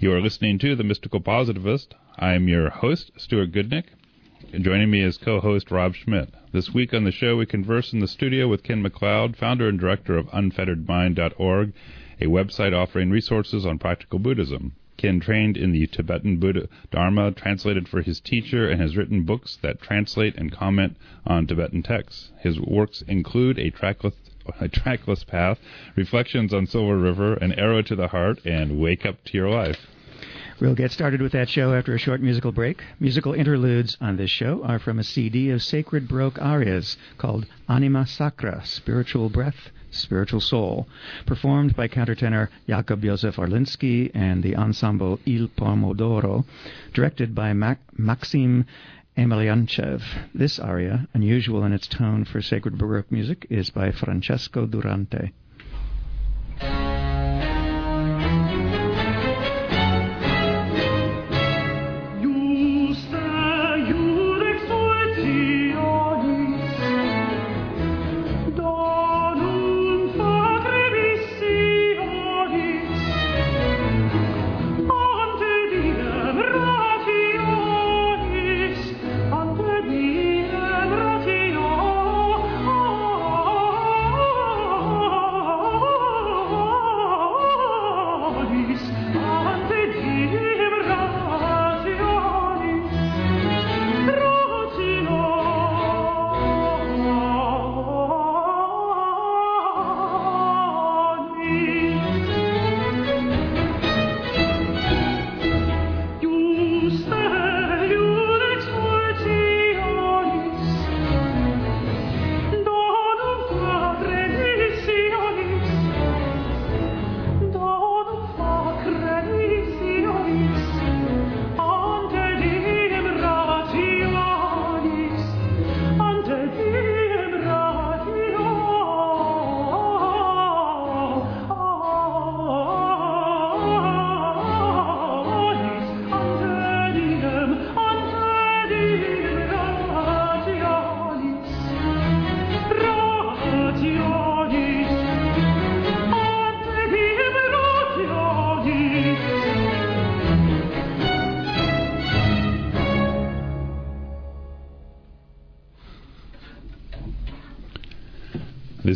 You are listening to The Mystical Positivist. I am your host, Stuart Goodnick. And joining me is co host Rob Schmidt. This week on the show, we converse in the studio with Ken McLeod, founder and director of UnfetteredMind.org, a website offering resources on practical Buddhism. Ken trained in the Tibetan Buddha Dharma, translated for his teacher, and has written books that translate and comment on Tibetan texts. His works include A Trackless a trackless path, reflections on Silver River, an arrow to the heart, and wake up to your life. We'll get started with that show after a short musical break. Musical interludes on this show are from a CD of sacred Baroque arias called Anima Sacra, Spiritual Breath, Spiritual Soul, performed by countertenor Jakub Josef Orlinsky and the ensemble Il Pomo d'Oro, directed by Mac- Maxim Emelyanychev. This aria, unusual in its tone for sacred Baroque music, is by Francesco Durante.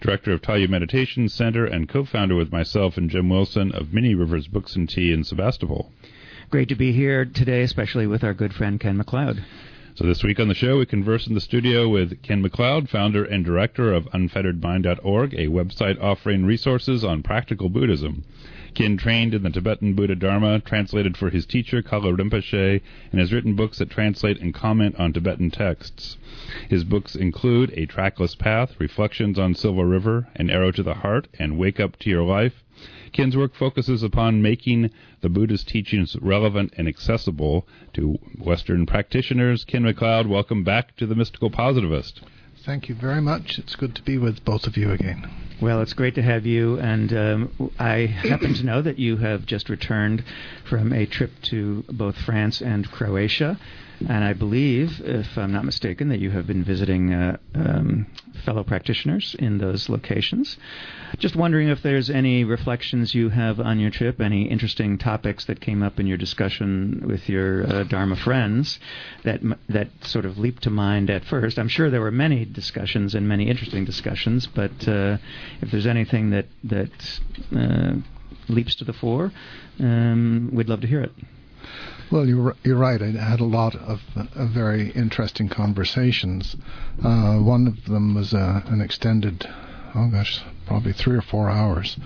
director of Talia Meditation Center and co-founder with myself and Jim Wilson of Many Rivers Books and Tea in Sebastopol. Great to be here today, especially with our good friend Ken McLeod. So this week on the show, we converse in the studio with Ken McLeod, founder and director of UnfetteredMind.org, a website offering resources on practical Buddhism. Ken trained in the Tibetan Buddha Dharma, translated for his teacher Kalu Rinpoche, and has written books that translate and comment on Tibetan texts. His books include A Trackless Path, Reflections on Silver River, An Arrow to the Heart, and Wake Up to Your Life. Ken's work focuses upon making the Buddha's teachings relevant and accessible to Western practitioners. Ken McLeod, welcome back to the Mystical Positivist. Thank you very much. It's good to be with both of you again. Well, it's great to have you, and um, I happen to know that you have just returned from a trip to both France and Croatia. And I believe, if I'm not mistaken, that you have been visiting uh, um, fellow practitioners in those locations. Just wondering if there's any reflections you have on your trip, any interesting topics that came up in your discussion with your uh, Dharma friends that that sort of leaped to mind at first. I'm sure there were many discussions and many interesting discussions, but uh, if there's anything that that uh, leaps to the fore, um, we'd love to hear it. Well, you're you're right. I had a lot of, uh, very interesting conversations. Uh, one of them was uh, an extended, oh gosh, probably three or four hours,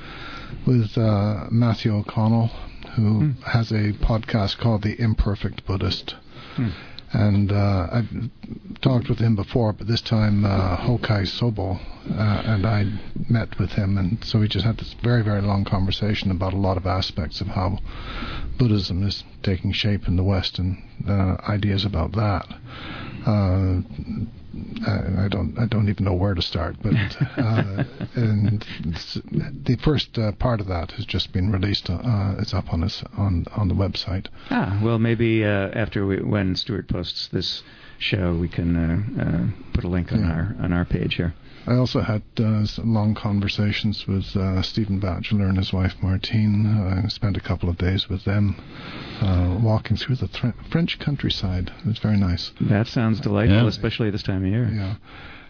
with uh, Matthew O'Connell, who mm. has a podcast called The Imperfect Buddhist. Mm. And uh, I've talked with him before, but this time uh, Hokai Sobol uh, and I met with him, and so we just had this very, very long conversation about a lot of aspects of how Buddhism is taking shape in the West and uh, ideas about that. Uh, I don't I don't even know where to start, but uh, and the first uh, part of that has just been released. Uh, it's up on us on on the website. Ah, well, maybe uh, after we, when Stuart posts this show, we can uh, uh, put a link on Yeah. our on our page here. I also had uh, some long conversations with uh, Stephen Batchelor and his wife Martine. I spent a couple of days with them, uh, walking through the Fr- French countryside. It was very nice. That sounds delightful, Yeah. especially this time of year. Yeah.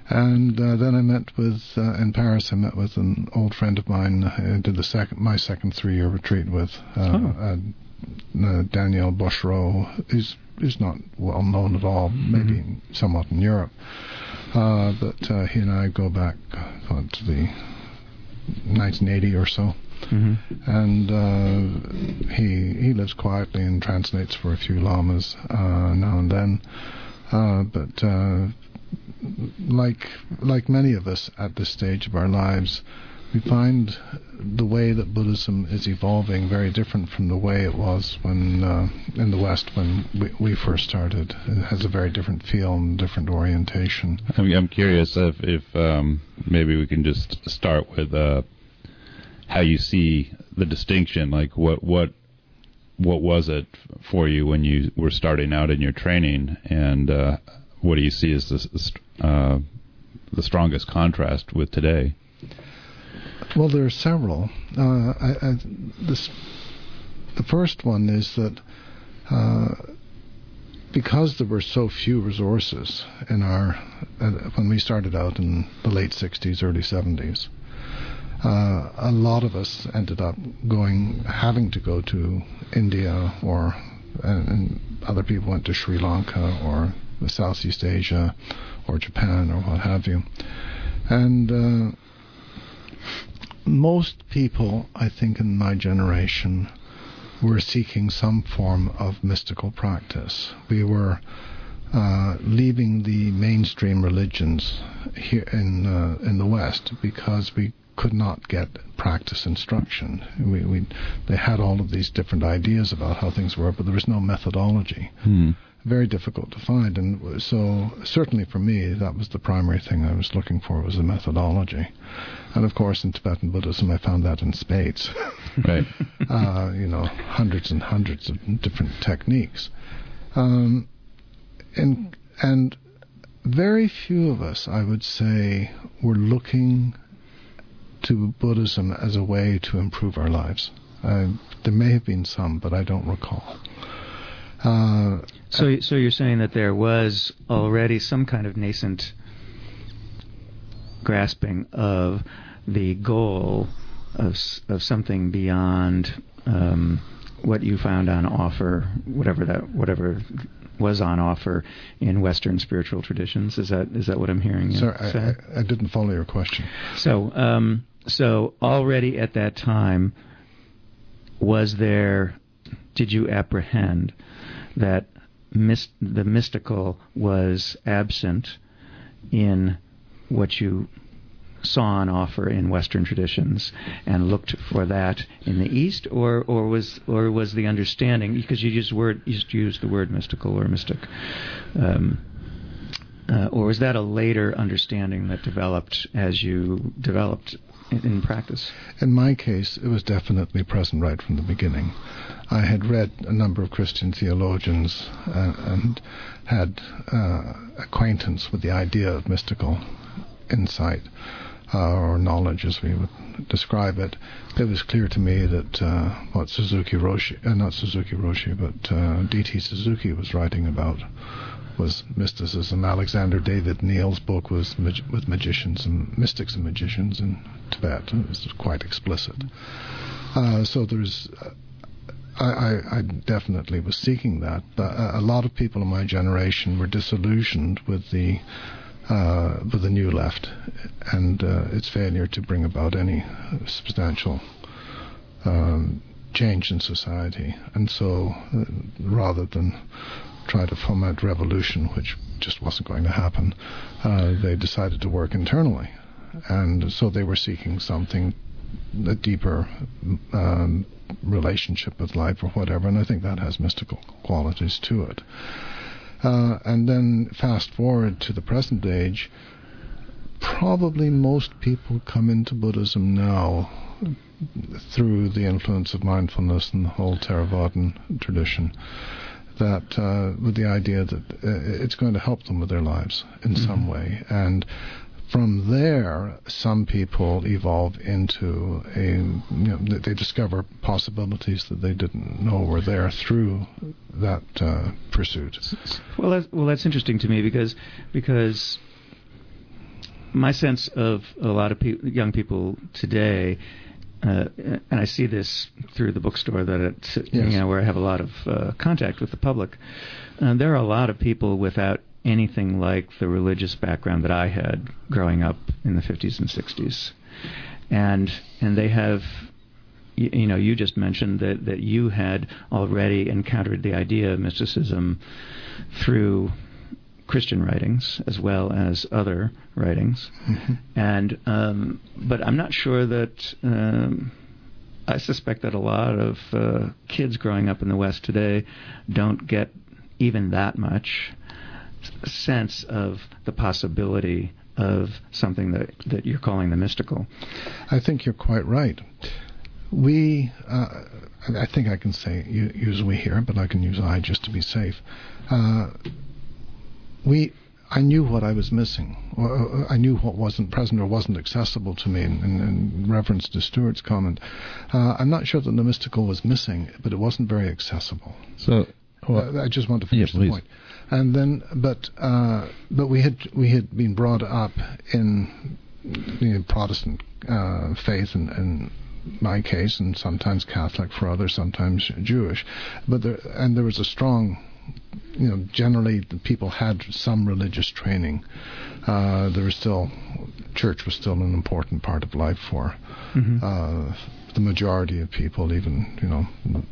And uh, then I met with uh, in Paris. I met with an old friend of mine. I did the second my second three year retreat with uh, Oh. Uh, Daniel Bochereau. He's he's not well known at all, maybe somewhat in Europe. Uh, but uh, he and I go back to the 1980 or so, hmm and uh, he he lives quietly and translates for a few lamas uh, now and then. Uh, but uh, like like many of us at this stage of our lives, we find the way that Buddhism is evolving very different from the way it was when uh, in the West when we, we first started. It has a very different feel and different orientation. I'm, I'm curious if, if um, maybe we can just start with uh, how you see the distinction. Like, what what what was it for you when you were starting out in your training, and uh, what do you see as the uh, the strongest contrast with today? Well, there are several. Uh, I, I, this, the first one is that uh, because there were so few resources in our uh, when we started out in the late '60s, early '70s, uh, a lot of us ended up going, having to go to India, or and, and other people went to Sri Lanka or Southeast Asia, or Japan, or what have you, and. Most people, I think, in my generation were seeking some form of mystical practice. We were uh, leaving the mainstream religions here in uh, in the West because we could not get practice instruction. We, we they had all of these different ideas about how things were, but there was no methodology Hmm. very difficult to find and so certainly for me that was the primary thing I was looking for was the methodology and of course in Tibetan Buddhism I found that in spades. Right. uh, you know hundreds and hundreds of different techniques. Um, and and very few of us I would say were looking to Buddhism as a way to improve our lives. Uh, there may have been some but I don't recall. Uh, So, so you're saying that there was already some kind of nascent grasping of the goal of of something beyond um, what you found on offer, whatever that whatever was on offer in Western spiritual traditions. Is that is that what I'm hearing you Sorry? I, I, I didn't follow your question. So, um, so already at that time, was there? Did you apprehend that the mystical was absent in what you saw on offer in Western traditions, and looked for that in the East, or or was or was the understanding because you used word used the word mystical or mystic. Um, uh, or was that a later understanding that developed as you developed in, in practice? In my case, it was definitely present right from the beginning. I had read a number of Christian theologians uh, and had uh, acquaintance with the idea of mystical insight uh, or knowledge, as we would describe it. It was clear to me that uh, what Suzuki Roshi, uh, not Suzuki Roshi, but uh, D.T. Suzuki was writing about was mysticism. Alexandra David-Néel's book was mag- with magicians and mystics and magicians in Tibet. It was quite explicit. Uh, so there's, uh, I, I, definitely was seeking that. But a lot of people in my generation were disillusioned with the uh, with the new left and uh, its failure to bring about any substantial um, change in society. And so, uh, rather than try to foment revolution, which just wasn't going to happen, uh, they decided to work internally. And so they were seeking something, a deeper um, relationship with life or whatever, and I think that has mystical qualities to it. Uh, and then fast forward to the present age, probably most people come into Buddhism now through the influence of mindfulness and the whole Theravadan tradition. That uh, with the idea that uh, it's going to help them with their lives in Mm-hmm. some way, and from there, some people evolve into a you know they- discover possibilities that they didn't know were there through that uh, pursuit. Well, that's, well, that's interesting to me because because my sense of a lot of pe- young people today, uh, and I see this through the bookstore that it, Yes. you know where I have a lot of uh, contact with the public. Uh, there are a lot of people without anything like the religious background that I had growing up in the 50s and 60s, and and they have you, you know, you just mentioned that, that you had already encountered the idea of mysticism through Christian writings as well as other writings, and um, but I'm not sure that. Um, I suspect that a lot of uh, kids growing up in the West today don't get even that much sense of the possibility of something that, that you're calling the mystical. I think you're quite right. We, uh, I think I can say u- use we here, but I can use I just to be safe. Uh, we, I knew what I was missing. Or, uh, I knew what wasn't present or wasn't accessible to me. In, in, in reference to Stuart's comment, uh, I'm not sure that the mystical was missing, but it wasn't very accessible. So, Uh, I just want to finish Yeah, the please. point. And then, but uh, but we had we had been brought up in you know, Protestant uh, faith, in, in my case, and sometimes Catholic for others, sometimes Jewish. But there, and there was a strong, you know, generally the people had some religious training. Uh, there was still church was still an important part of life for Mhm. uh, the majority of people, even you know,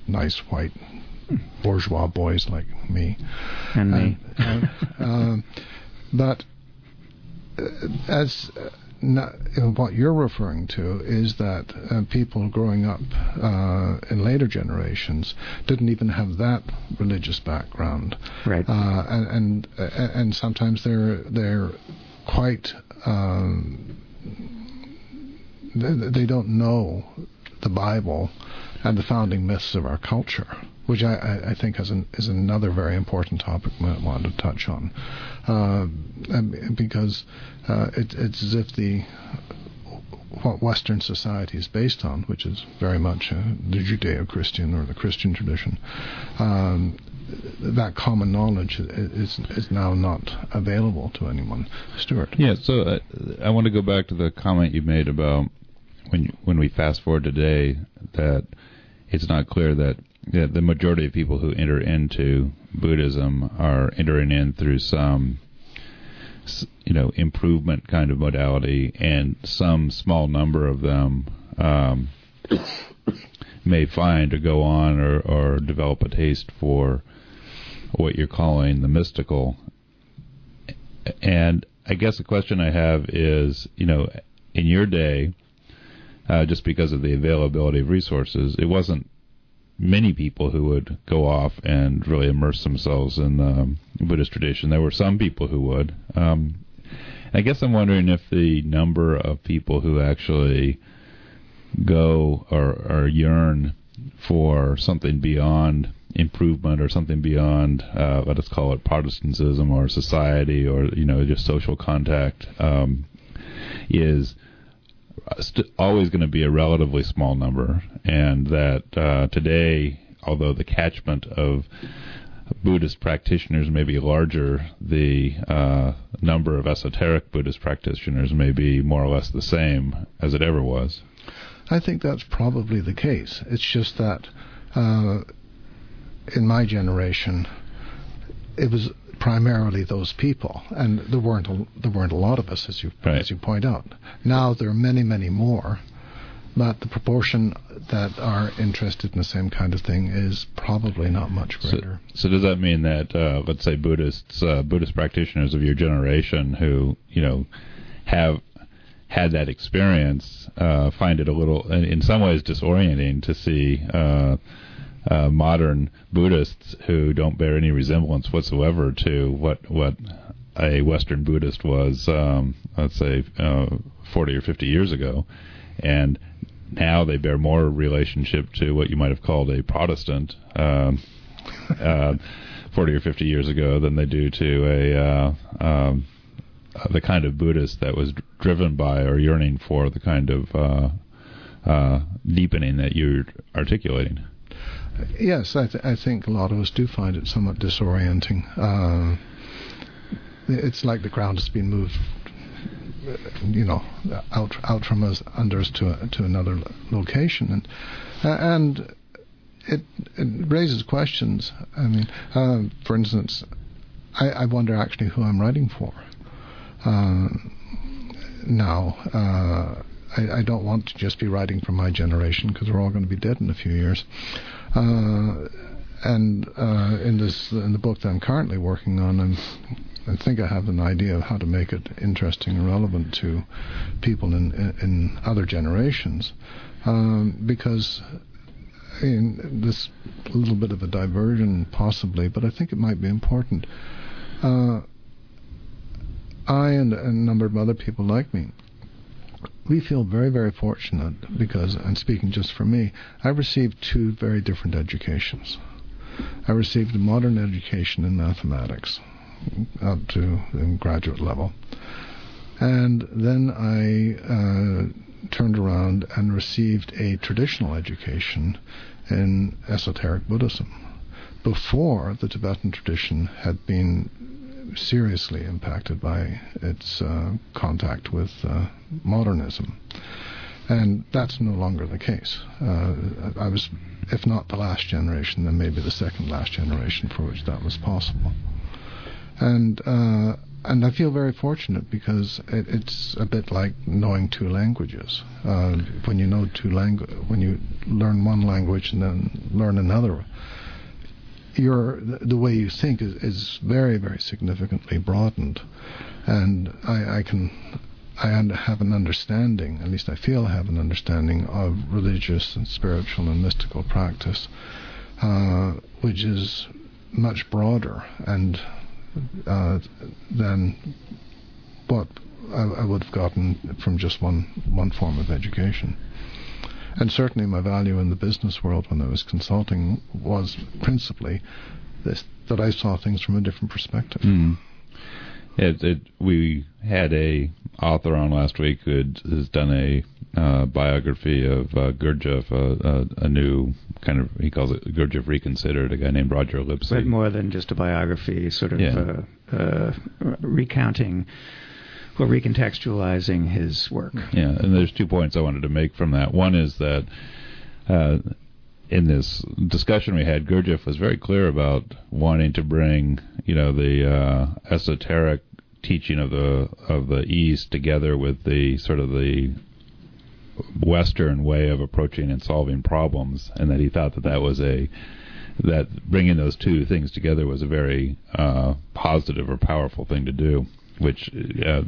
nice white bourgeois boys like me. and me. And, uh, um, but uh, as uh, not, what you're referring to is that uh, people growing up uh, in later generations didn't even have that religious background, right. uh, and and, and sometimes they're they're quite um, they, they don't know the Bible and the founding myths of our culture, which I, I, I think is, an, is another very important topic we might want to touch on, uh, because uh, it, it's as if the what Western society is based on, which is very much uh, the Judeo-Christian or the Christian tradition, um, that common knowledge is is now not available to anyone. Stuart. Yeah, so uh, I want to go back to the comment you made about when you, when we fast forward today that it's not clear that yeah, the majority of people who enter into Buddhism are entering in through some you know improvement kind of modality, and some small number of them um, may find or go on or, or develop a taste for what you're calling the mystical. And I guess the question I have is, you know, in your day, uh, just because of the availability of resources, it wasn't many people who would go off and really immerse themselves in the Buddhist tradition. There were some people who would. Um, I guess I'm wondering if the number of people who actually go or, or yearn for something beyond improvement or something beyond uh, let us call it Protestantism or society or you know just social contact um, is st- always going to be a relatively small number, and that uh, today, although the catchment of Buddhist practitioners may be larger, the uh, number of esoteric Buddhist practitioners may be more or less the same as it ever was. I think that's probably the case. It's just that uh, in my generation, it was primarily those people, and there weren't a, there weren't a lot of us, as you Right. as you point out. Now there are many, many more, but the proportion that are interested in the same kind of thing is probably not much So, greater. so does that mean that, uh, let's say, Buddhists, uh, Buddhist practitioners of your generation who, you know, have had that experience, uh, find it a little, in in some ways, disorienting to see uh, modern Buddhists who don't bear any resemblance whatsoever to what what a Western Buddhist was, um, let's say, uh, 40 or 50 years ago, and now they bear more relationship to what you might have called a Protestant. Um, uh, 40 or 50 years ago than they do to a uh, um, the kind of Buddhist that was driven by or yearning for the kind of uh, uh, deepening that you're articulating. Yes, I, th- I, think a lot of us do find it somewhat disorienting. Uh, it's like the ground has been moved, you know, out out from us under us to a, to another location, and and it, it raises questions. I mean, uh, for instance, I, I, wonder actually who I'm writing for. Uh, now, uh, I, I, don't want to just be writing for my generation because we're all going to be dead in a few years. Uh, and uh, in this, in the book that I'm currently working on, I'm, I think I have an idea of how to make it interesting and relevant to people in in, in other generations, um, because in this little bit of a diversion, possibly, but I think it might be important. Uh, I and a number of other people like me, we feel very, very fortunate because, and speaking just for me, I received two very different educations. I received a modern education in mathematics up to the graduate level. And then I uh, turned around and received a traditional education in esoteric Buddhism before the Tibetan tradition had been seriously impacted by its uh, contact with uh, modernism. And that's no longer the case. Uh, I was, if not the last generation, then maybe the second last generation for which that was possible. And uh, and I feel very fortunate because it, it's a bit like knowing two languages. Uh, when you know two langu- when you learn one language and then learn another, your the way you think is, is very very significantly broadened, and I, I can. I have an understanding, at least I feel I have an understanding of religious and spiritual and mystical practice, uh, which is much broader and uh, than what I, I, would have gotten from just one one form of education. And certainly, my value in the business world when I was consulting was principally this that I saw things from a different perspective. Mm. It, it, we had a author on last week who had, has done a uh, biography of uh, Gurdjieff, uh, a new kind of he calls it Gurdjieff Reconsidered, a guy named Roger Lipsey. But more than just a biography, sort of yeah. uh, uh, recounting or recontextualizing his work. Yeah, and there's two points I wanted to make from that. One is that uh, in this discussion we had, Gurdjieff was very clear about wanting to bring, you know, the uh, esoteric teaching of the of the East together with the sort of the Western way of approaching and solving problems, and that he thought that that was a that bringing those two things together was a very uh, positive or powerful thing to do. Which,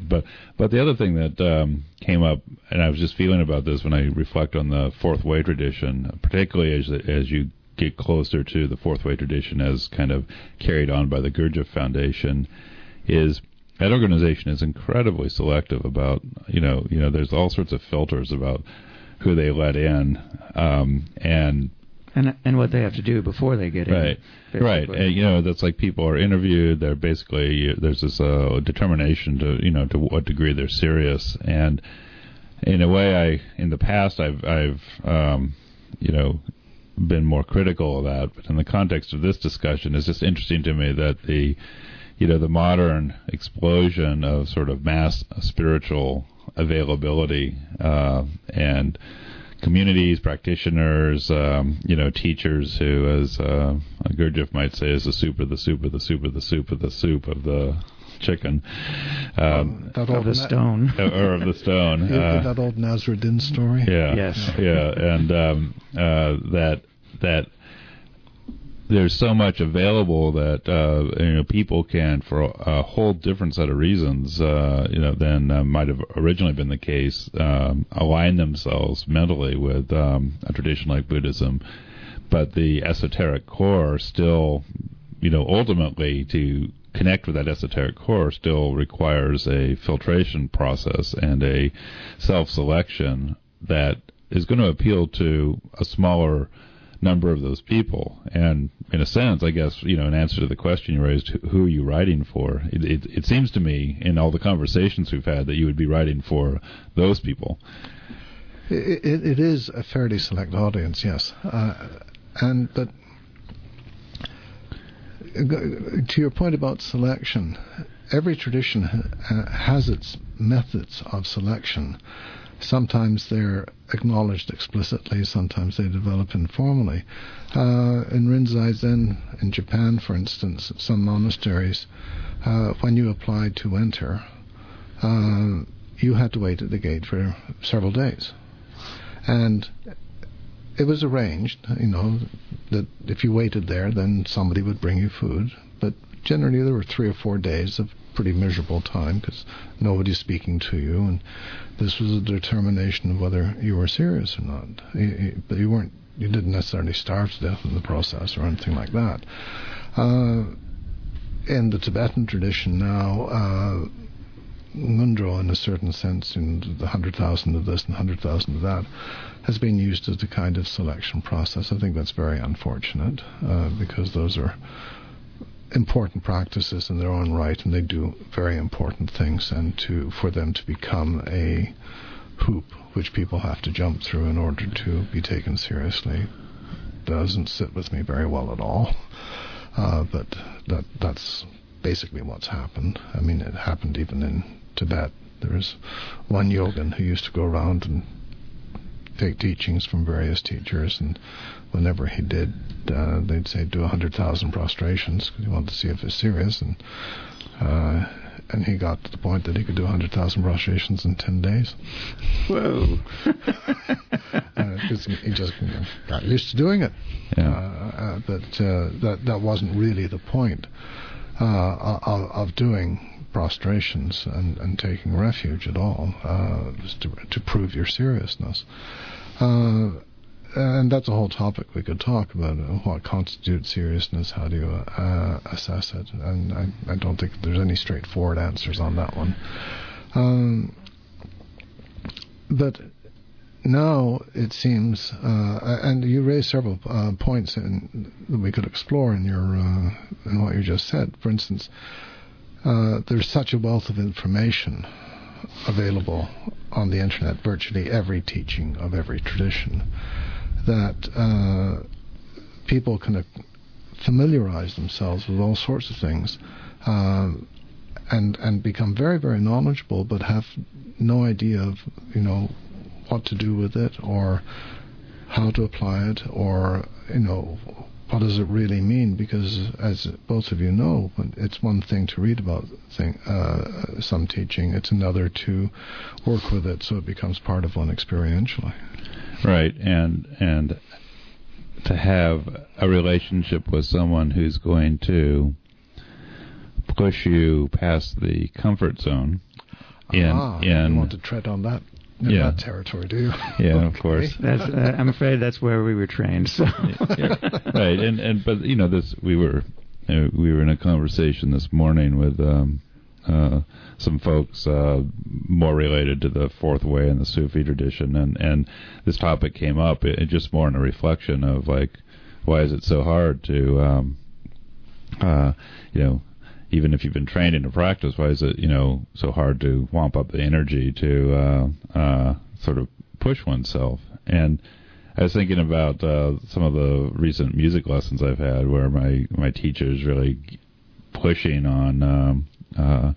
but but the other thing that um, came up, and I was just feeling about this when I reflect on the fourth way tradition, particularly as as you get closer to the fourth way tradition as kind of carried on by the Gurdjieff Foundation, is that organization is incredibly selective about you know you know there's all sorts of filters about who they let in um, and and and what they have to do before they get right. in. Right, right. And, you know, that's like people are interviewed. They're basically there's this uh, determination to you know to what degree they're serious. And in a way, I in the past I've I've um, you know been more critical of that. But in the context of this discussion, it's just interesting to me that the you know the modern explosion of sort of mass spiritual availability uh, and communities, practitioners, um, you know, teachers who, as uh, Gurdjieff might say, is the soup of the soup of the soup of the soup of the soup of the chicken. Um, that of the stone. or of the stone. Uh, that old Nasruddin story. Yeah. Yes. Yeah, and um, uh, that that there's so much available that uh, you know people can, for a, whole different set of reasons, uh, you know, than uh, might have originally been the case, um, align themselves mentally with um, a tradition like Buddhism, but the esoteric core still, you know, ultimately to connect with that esoteric core still requires a filtration process and a self-selection that is going to appeal to a smaller number of those people. And in a sense, I guess, you know, in answer to the question you raised, who are you writing for? It, it, it seems to me, in all the conversations we've had, that you would be writing for those people. It, it, is a fairly select audience, yes. Uh, and but to your point about selection, every tradition ha- has its methods of selection. Sometimes they're acknowledged explicitly, sometimes they develop informally. Uh, in Rinzai Zen in Japan, for instance, some monasteries, uh, when you applied to enter, uh, you had to wait at the gate for several days. And it was arranged, you know, that if you waited there, then somebody would bring you food. But generally, there were three or four days of pretty miserable time because nobody's speaking to you, and this was a determination of whether you were serious or not. But you weren't, you didn't necessarily starve to death in the process or anything like that. Uh, in the Tibetan tradition now, uh, Ngondro, in a certain sense, in the 100,000 of this and 100,000 of that, has been used as a kind of selection process. I think that's very unfortunate uh, because those are important practices in their own right, and they do very important things. And to for them to become a hoop which people have to jump through in order to be taken seriously doesn't sit with me very well at all. Uh, but that that's basically what's happened. I mean, it happened even in Tibet. There was one yogin who used to go around and take teachings from various teachers, and whenever he did, uh, they'd say do a hundred thousand prostrations because he wanted to see if it's serious, and uh, and he got to the point that he could do a hundred thousand prostrations in ten days. Whoa! uh, he just got used to doing it. Yeah. Uh, but uh, that that wasn't really the point uh, of, of doing prostrations and, and taking refuge at all, uh, to, to prove your seriousness. Uh, and that's a whole topic we could talk about. What constitutes seriousness? How do you uh, assess it? And I, I, don't think there's any straightforward answers on that one. Um, but now it seems, uh, and you raised several uh, points in, that we could explore in your uh, in what you just said. For instance, uh, there's such a wealth of information available on the internet, virtually every teaching of every tradition, that uh, people can familiarize themselves with all sorts of things. Uh, and and become very very knowledgeable, but have no idea of you know what to do with it or how to apply it or you know what does it really mean? Because, as both of you know, it's one thing to read about thing, uh, some teaching; it's another to work with it, so it becomes part of one experientially. Right, and and to have a relationship with someone who's going to push you past the comfort zone. In, ah, in you want to tread on that in yeah. that territory, do you? Yeah, okay. of course. That's, uh, I'm afraid that's where we were trained. So. yeah, right, and and but you know this we were uh, we were in a conversation this morning with um, uh, some folks uh, more related to the fourth way and the Sufi tradition, and and this topic came up. It, it just more in a reflection of like why is it so hard to um, uh, you know even if you've been trained into practice, why is it you know so hard to wamp up the energy to uh, uh, sort of push oneself? And I was thinking about uh, some of the recent music lessons I've had, where my my teacher is really pushing on um, uh,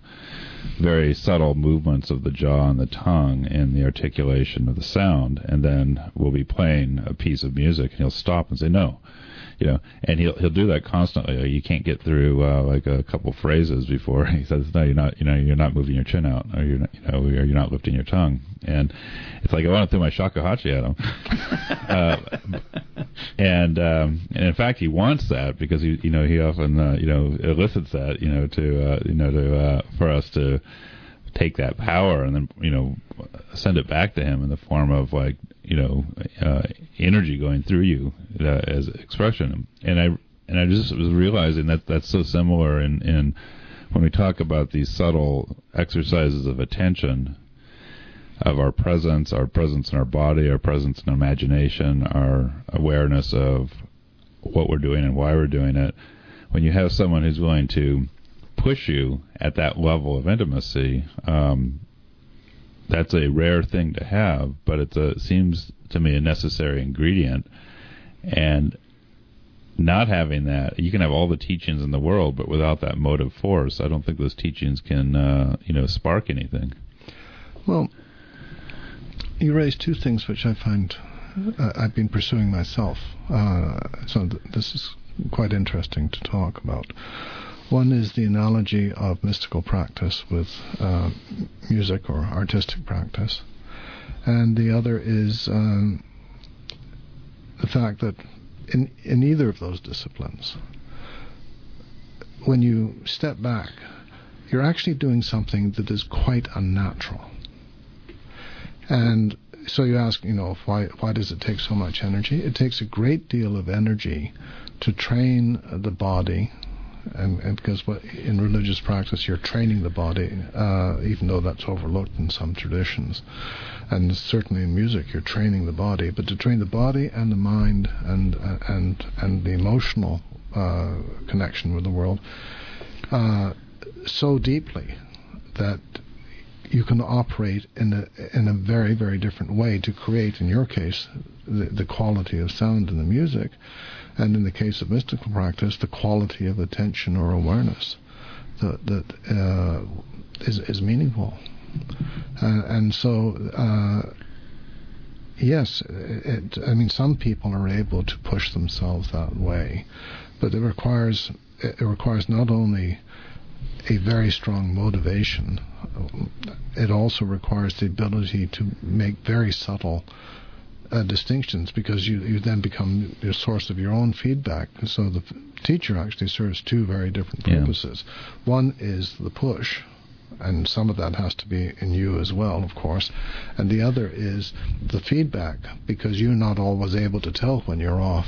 very subtle movements of the jaw and the tongue and the articulation of the sound, and then we'll be playing a piece of music, and he'll stop and say, "No." You know, and he'll he'll do that constantly. You can't get through uh, like a couple phrases before he says, "No, you're not. You know, you're not moving your chin out, or you're not, you know, or you're not lifting your tongue." And it's like I want to throw my shakuhachi at him. uh, and um, and in fact, he wants that because he you know he often uh, you know elicits that you know to uh, you know to uh, for us to take that power and then you know send it back to him in the form of like you know uh, energy going through you uh, as expression. And I and I just was realizing that that's so similar in when we talk about these subtle exercises of attention of our presence, our presence in our body, our presence in imagination, our awareness of what we're doing and why we're doing it. When you have someone who's willing to push you at that level of intimacy, um, that's a rare thing to have, but it seems to me a necessary ingredient. And not having that, you can have all the teachings in the world, but without that motive force, I don't think those teachings can, uh, you know, spark anything. Well, you raised two things which I find uh, I've been pursuing myself. Uh, so th- this is quite interesting to talk about. One is the analogy of mystical practice with uh, music or artistic practice, and the other is um, the fact that in in either of those disciplines, when you step back, you're actually doing something that is quite unnatural. And so you ask, you know, why why does it take so much energy? It takes a great deal of energy to train the body, and, because in religious practice you're training the body, uh, even though that's overlooked in some traditions, and certainly in music you're training the body. But to train the body and the mind and uh, and and the emotional uh, connection with the world uh, so deeply that you can operate in a in a very very different way to create, in your case, the, the quality of sound in the music, and in the case of mystical practice, the quality of attention or awareness that that uh, is is meaningful, uh, and so. Uh, yes, it, I mean, some people are able to push themselves that way, but it requires it requires not only a very strong motivation. It also requires the ability to make very subtle uh, distinctions because you, you then become the source of your own feedback. So the teacher actually serves two very different purposes. Yeah. One is the push, and some of that has to be in you as well, of course. And the other is the feedback because you're not always able to tell when you're off.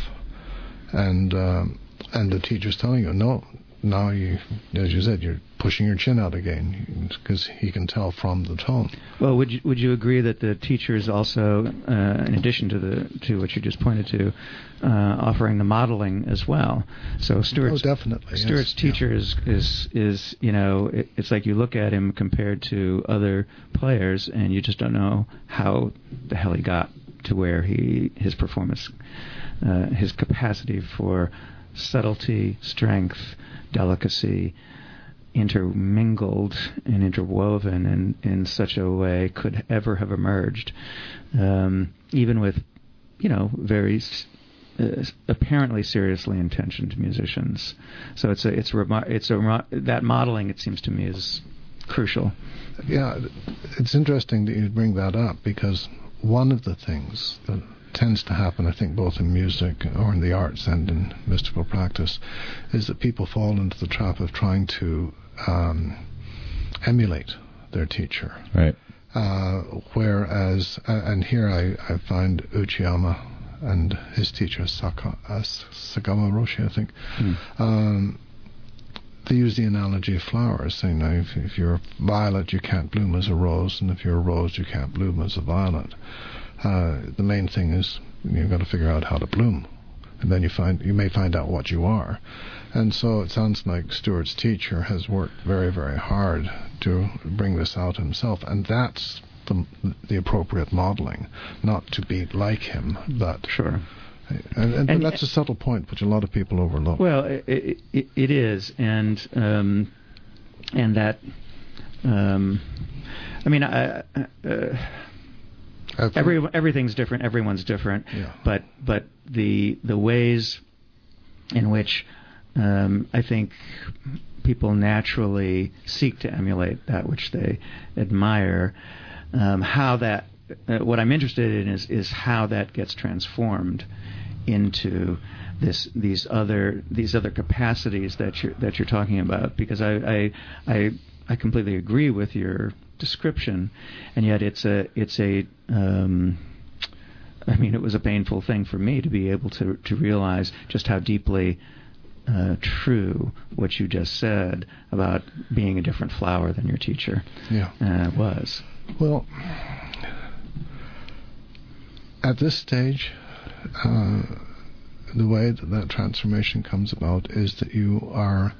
And um, and the teacher's telling you, no, now you, as you said, you're pushing your chin out again because he can tell from the tone. Well, would you, would you agree that the teacher is also, uh, in addition to the to what you just pointed to, uh, offering the modeling as well? So Stuart's oh, definitely Stuart's yes. teacher yeah. is is is you know it, it's like you look at him compared to other players and you just don't know how the hell he got to where he his performance, uh, his capacity for subtlety, strength delicacy intermingled and interwoven in, in such a way could ever have emerged, um, even with, you know, very uh, apparently seriously intentioned musicians. So it's a it's a it's a that modeling it seems to me is crucial. Yeah, it's interesting that you bring that up because one of the things that tends to happen, I think, both in music or in the arts and in mystical practice, is that people fall into the trap of trying to um, emulate their teacher. Right. Uh, whereas, uh, and here I, I find Uchiyama and his teacher Saka, uh, Sagama Roshi, I think. Mm. Um, they use the analogy of flowers, saying, you if, if, you're a violet, you can't bloom as a rose, and if you're a rose, you can't bloom as a violet. Uh, the main thing is you've got to figure out how to bloom, and then you find you may find out what you are. And so it sounds like Stuart's teacher has worked very, very hard to bring this out himself, and that's the the appropriate modeling, not to be like him, but sure. And, and, and that's a subtle point which a lot of people overlook. Well, it, it, it is, and um, and that, um, I mean, I, uh, Every everything's different. Everyone's different. Yeah. But but the the ways in which um, I think people naturally seek to emulate that which they admire, um, how that uh, what I'm interested in is is how that gets transformed into this these other these other capacities that you're that you're talking about because I I I, I completely agree with your description, and yet it's a it's a um, I mean, it was a painful thing for me to be able to to realize just how deeply uh, true what you just said about being a different flower than your teacher Yeah. uh, was. Well, at this stage, uh, the way that that transformation comes about is that you are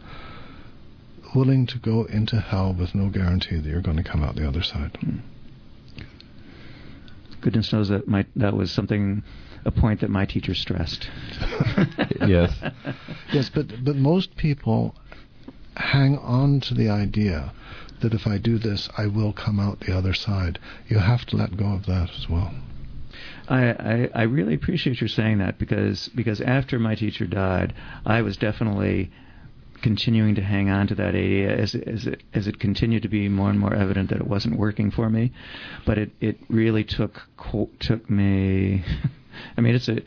willing to go into hell with no guarantee that you're going to come out the other side. Hmm. Goodness knows that my that was something, a point that my teacher stressed. Yes. Yes, but but most people hang on to the idea that if I do this, I will come out the other side. You have to let go of that as well. I, I, I really appreciate your saying that because because after my teacher died, I was definitely continuing to hang on to that idea as as it as it continued to be more and more evident that it wasn't working for me. But it it really took took me. I mean, it's a,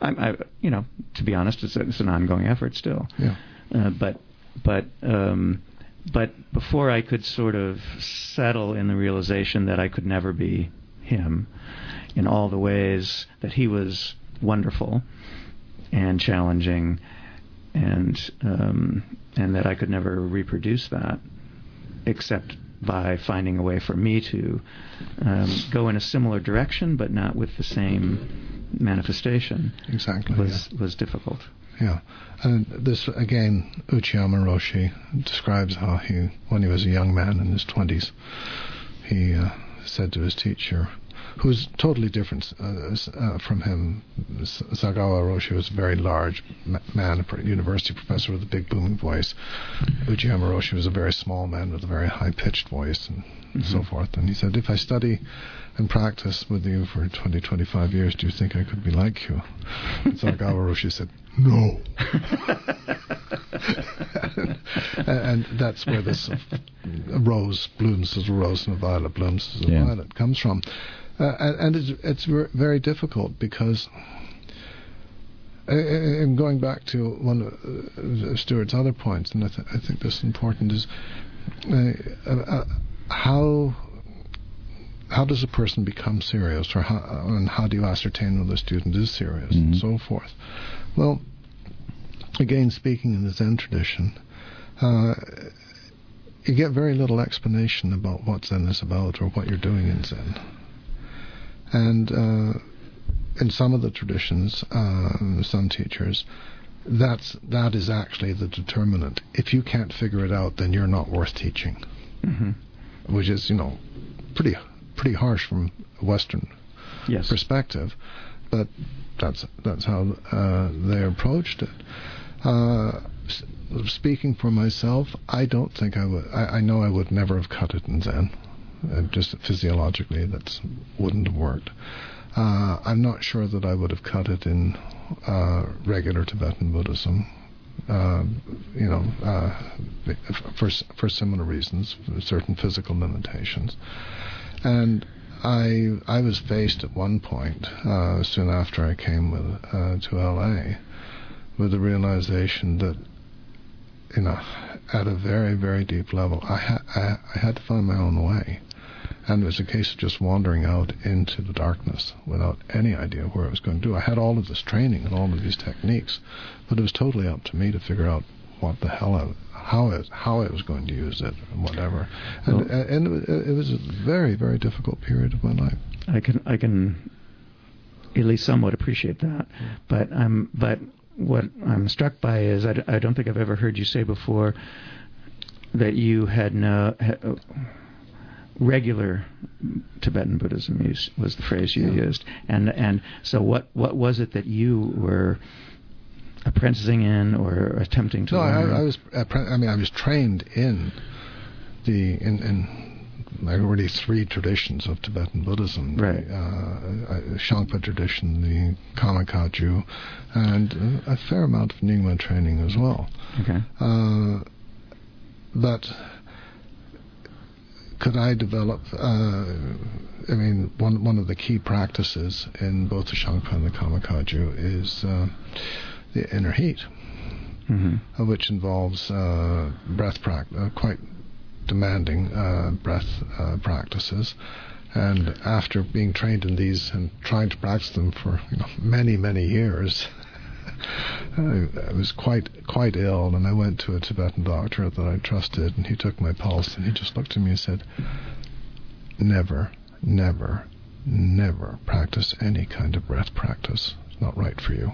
I'm, I, you know, to be honest, it's, a, it's an ongoing effort still. Yeah. Uh, but but um, but before I could sort of settle in the realization that I could never be him in all the ways that he was wonderful and challenging and um, and that I could never reproduce that except by finding a way for me to um, go in a similar direction but not with the same manifestation Exactly. was was difficult. Yeah. And this, again, Uchiyama Roshi describes how he, when he was a young man in his 20s, he uh, said to his teacher, who's totally different uh, uh, from him. Sawaki Roshi was a very large man, a university professor with a big booming voice. Uchiyama Roshi was a very small man with a very high pitched voice and so Mhm. forth. And he said, If I study and practice with you for 20, 25 years, do you think I could be like you? And Sawaki Roshi said, No. and, and that's where this rose blooms as a rose and a violet blooms as a Yeah. violet comes from. Uh, and and it's, it's very difficult because, uh, and going back to one of uh, Stuart's other points, and I, th- I think this is important, is uh, uh, how how does a person become serious, or how, and how do you ascertain whether a student is serious, and Mhm. so forth. Well, again, speaking in the Zen tradition, uh, you get very little explanation about what Zen is about or what you're doing in Zen. And uh, in some of the traditions, uh, some teachers, that's that is actually the determinant. If you can't figure it out, then you're not worth teaching, hmm which is you know pretty pretty harsh from a Western Yes. perspective, but that's that's how uh, they approached it. Uh, speaking for myself, I don't think I would. I, I know I would never have cut it in Zen. Uh, just physiologically, that wouldn't have worked. Uh, I'm not sure that I would have cut it in uh, regular Tibetan Buddhism. Uh, you know, uh, for for similar reasons, certain physical limitations, and I I was faced at one point uh, soon after I came with, to LA with the realization that you know at a very very deep level I, ha- I I had to find my own way, and it was a case of just wandering out into the darkness without any idea where I was going to do. I had all of this training and all of these techniques, but it was totally up to me to figure out what the hell I, how it how I was going to use it and whatever. And Well- and it, was a very very difficult period of my life. I can I can at least somewhat appreciate that, but I'm but what I'm struck by is I, d- I don't think I've ever heard you say before that you had no ha, regular Tibetan Buddhism use was the phrase you Yeah. used, and and so what what was it that you were apprenticing in or attempting to No, learn? I, I was. I mean, I was trained in the in, in already three traditions of Tibetan Buddhism. Right. The, uh, uh, Shangpa tradition, the Karma Kagyu, and a fair amount of Nyingma training as well. okay. Uh, but could I develop? Uh, I mean, one one of the key practices in both the Shangpa and the Karma Kagyu is uh, the inner heat hmm uh, which involves uh, breath prac- uh, quite demanding uh, breath uh, practices, And after being trained in these and trying to practice them for you know, many, many years, I, I was quite quite ill, and I went to a Tibetan doctor that I trusted, and he took my pulse, and he just looked at me and said, "Never, never, never practice any kind of breath practice. It's not right for you."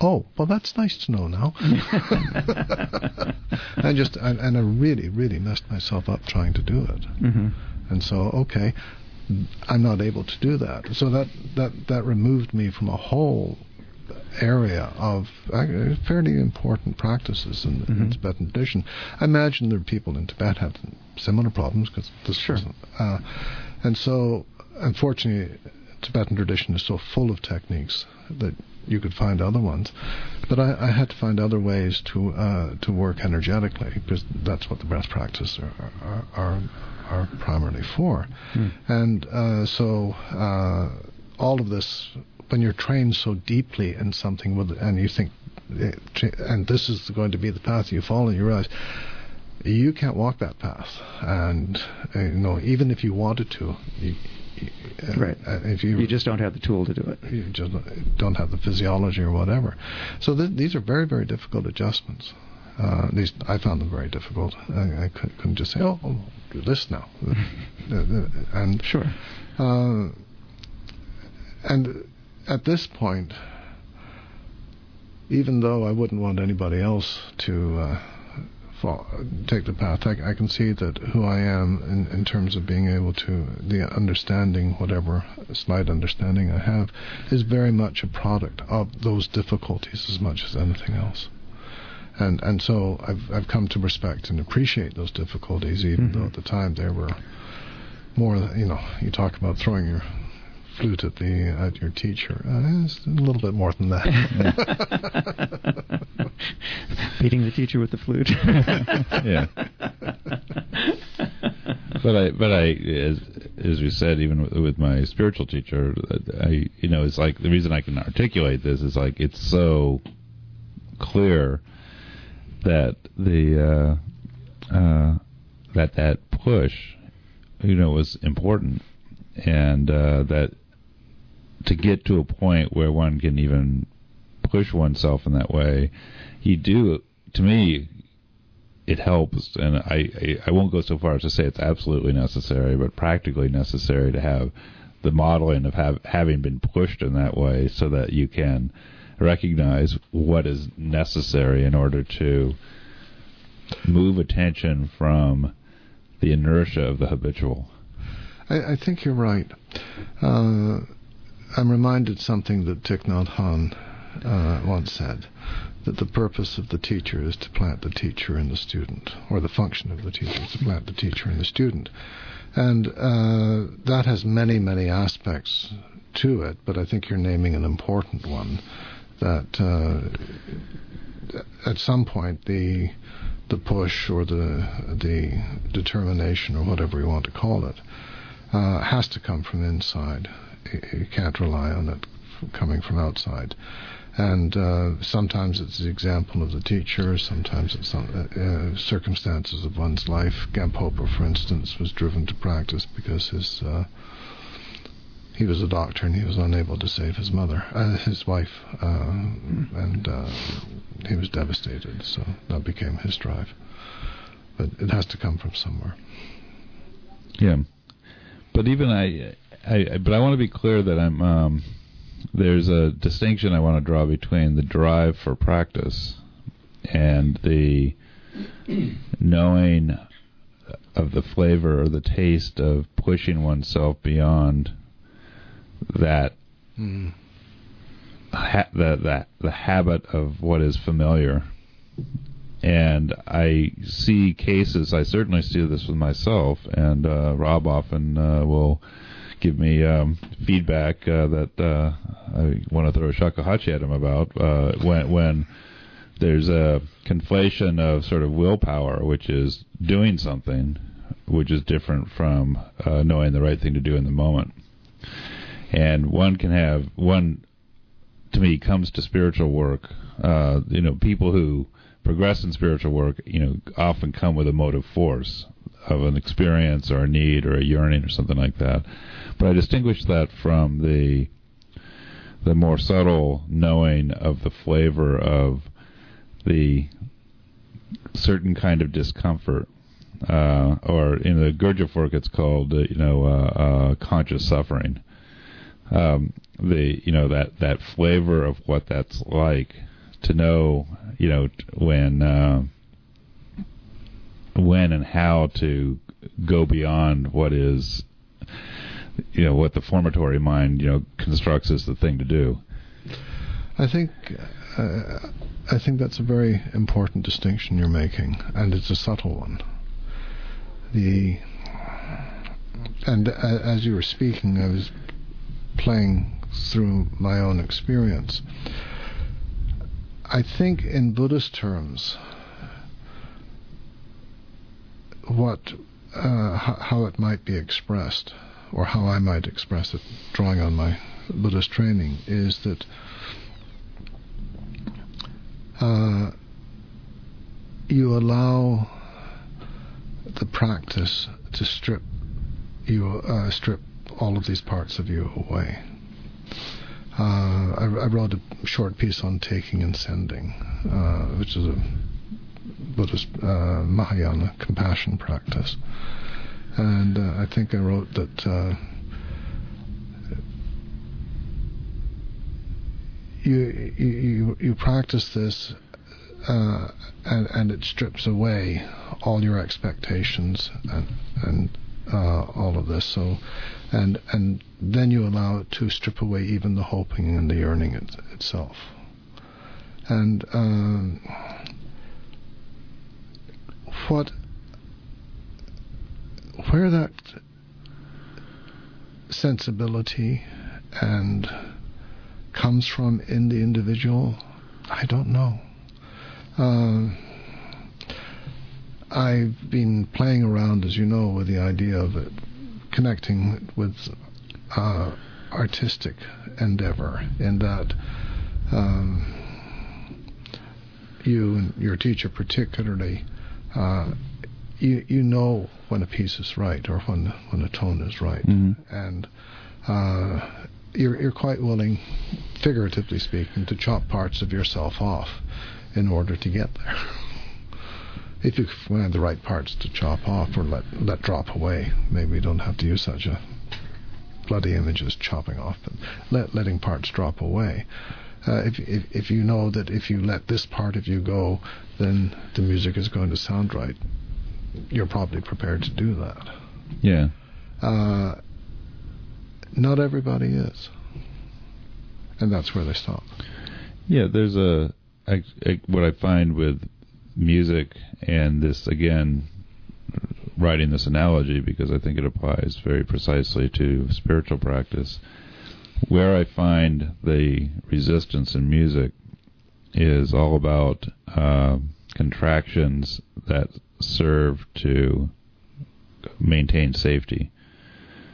Oh, well, that's nice to know now. I just I, and I really, really messed myself up trying to do it, hmm and so okay, I'm not able to do that. So that that that removed me from a whole area of uh, fairly important practices in, the in. Tibetan tradition. I imagine there are people in Tibet have similar problems because this Sure. Uh, and so, unfortunately, Tibetan tradition is so full of techniques that you could find other ones. But I, I had to find other ways to uh, to work energetically because that's what the breath practices are are, are, are primarily for. Hmm. And uh, so uh, all of this, when you're trained so deeply in something, with, and you think, and this is going to be the path you follow, you realize you can't walk that path. And uh, you know, even if you wanted to, you, you, uh, Right. uh, if you You just don't have the tool to do it. you just don't have the physiology or whatever. So th- these are very, very difficult adjustments. Uh, at least I found them very difficult. I, I could, couldn't just say, "Oh, I'll do this now," Uh, and Sure. uh, and at this point, even though I wouldn't want anybody else to uh, fall, take the path, I, I can see that who I am in, in terms of being able to, the understanding, whatever slight understanding I have, is very much a product of those difficulties as much as anything else. And and so I've I've come to respect and appreciate those difficulties, even Mhm. though at the time they were more, you know, you talk about throwing your flute at the at your teacher. Uh, it's a little bit more than that. Beating the teacher with the flute. Yeah. but I, but I, as as we said, even with, with my spiritual teacher, I, you know, it's like the reason I can articulate this is like it's so clear that the uh, uh, that that push, you know, was important, and uh, that to get to a point where one can even push oneself in that way, you do. To me, it helps, and I, I I won't go so far as to say it's absolutely necessary, but practically necessary to have the modeling of have, having been pushed in that way, so that you can recognize what is necessary in order to move attention from the inertia of the habitual. I, I think you're right. Uh, I'm reminded something that Thich Nhat Hanh uh, once said that the purpose of the teacher is to plant the teacher in the student, or the function of the teacher is to plant the teacher in the student. And uh, that has many, many aspects to it, but I think you're naming an important one that uh, at some point the the push or the the determination or whatever you want to call it uh, has to come from inside. You can't rely on it coming from outside. And uh, sometimes it's the example of the teacher, sometimes it's some, uh, uh, circumstances of one's life. Gampopa, for instance, was driven to practice because his uh, he was a doctor and he was unable to save his mother, uh, his wife, uh, and he was devastated. So that became his drive. But it has to come from somewhere. Yeah, but even I, I, I- but I want to be clear that I'm. Um, there's a distinction I want to draw between the drive for practice and the knowing of the flavor or the taste of pushing oneself beyond that Mm. ha- the, the the habit of what is familiar. And I see cases. I certainly see this with myself, and uh, Rob often uh, will give me um, feedback uh, that uh, I want to throw a shakuhachi at him about uh, when when there's a conflation of sort of willpower, which is doing something, which is different from uh, knowing the right thing to do in the moment. And one can have one to me comes to spiritual work. Uh, you know, people who progress in spiritual work, you know, often come with a motive force of an experience or a need or a yearning or something like that. But I distinguish that from the the more subtle knowing of the flavor of the certain kind of discomfort. Uh, or in the Gurdjieff work, it's called, uh, you know, uh, uh, conscious suffering. Um, the, you know, that, that flavor of what that's like to know, you know, when, uh, when and how to go beyond what is you know what the formatory mind you know constructs as the thing to do. I think uh, I think that's a very important distinction you're making, and it's a subtle one. The and uh, as you were speaking, I was playing through my own experience. I think in Buddhist terms, what uh, how it might be expressed or how I might express it, drawing on my Buddhist training, is that uh, you allow the practice to strip you uh, strip all of these parts of you away. Uh, I, I, wrote a short piece on taking and sending, uh, which is a Buddhist uh, Mahayana compassion practice and uh, I think I wrote that uh, you, you you practice this, uh, and and it strips away all your expectations and and uh, all of this. So, and and then you allow it to strip away even the hoping and the yearning it, itself. And um, what where that sensibility and comes from in the individual, I don't know. Uh, I've been playing around, as you know, with the idea of it, connecting with uh, artistic endeavor, in that um, you and your teacher, particularly, uh, you you know when a piece is right or when when a tone is right, mm-hmm. and uh, you're you're quite willing, figuratively speaking, to chop parts of yourself off in order to get there. if you find the right parts to chop off or let let drop away, maybe you don't have to use such a bloody image as chopping off, but let, letting parts drop away. Uh, if, if if you know that if you let this part of you go, then the music is going to sound right you're probably prepared to do that. Yeah. Uh, not everybody is, and that's where they stop. Yeah, there's a, what I find with music and this again writing this analogy because I think it applies very precisely to spiritual practice. Where I find the resistance in music is all about uh, contractions that serve to maintain safety.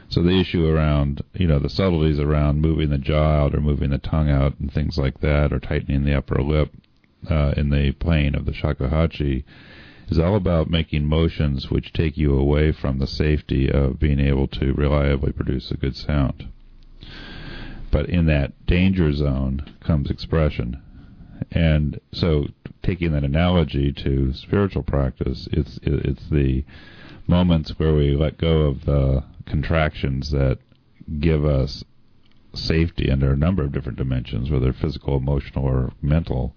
So the issue around, you know, the subtleties around moving the jaw out or moving the tongue out and things like that, or tightening the upper lip uh, in the plane of the shakuhachi, is all about making motions which take you away from the safety of being able to reliably produce a good sound. But in that danger zone comes expression. And so, taking that analogy to spiritual practice, it's it's the moments where we let go of the contractions that give us safety under a number of different dimensions, whether physical, emotional, or mental,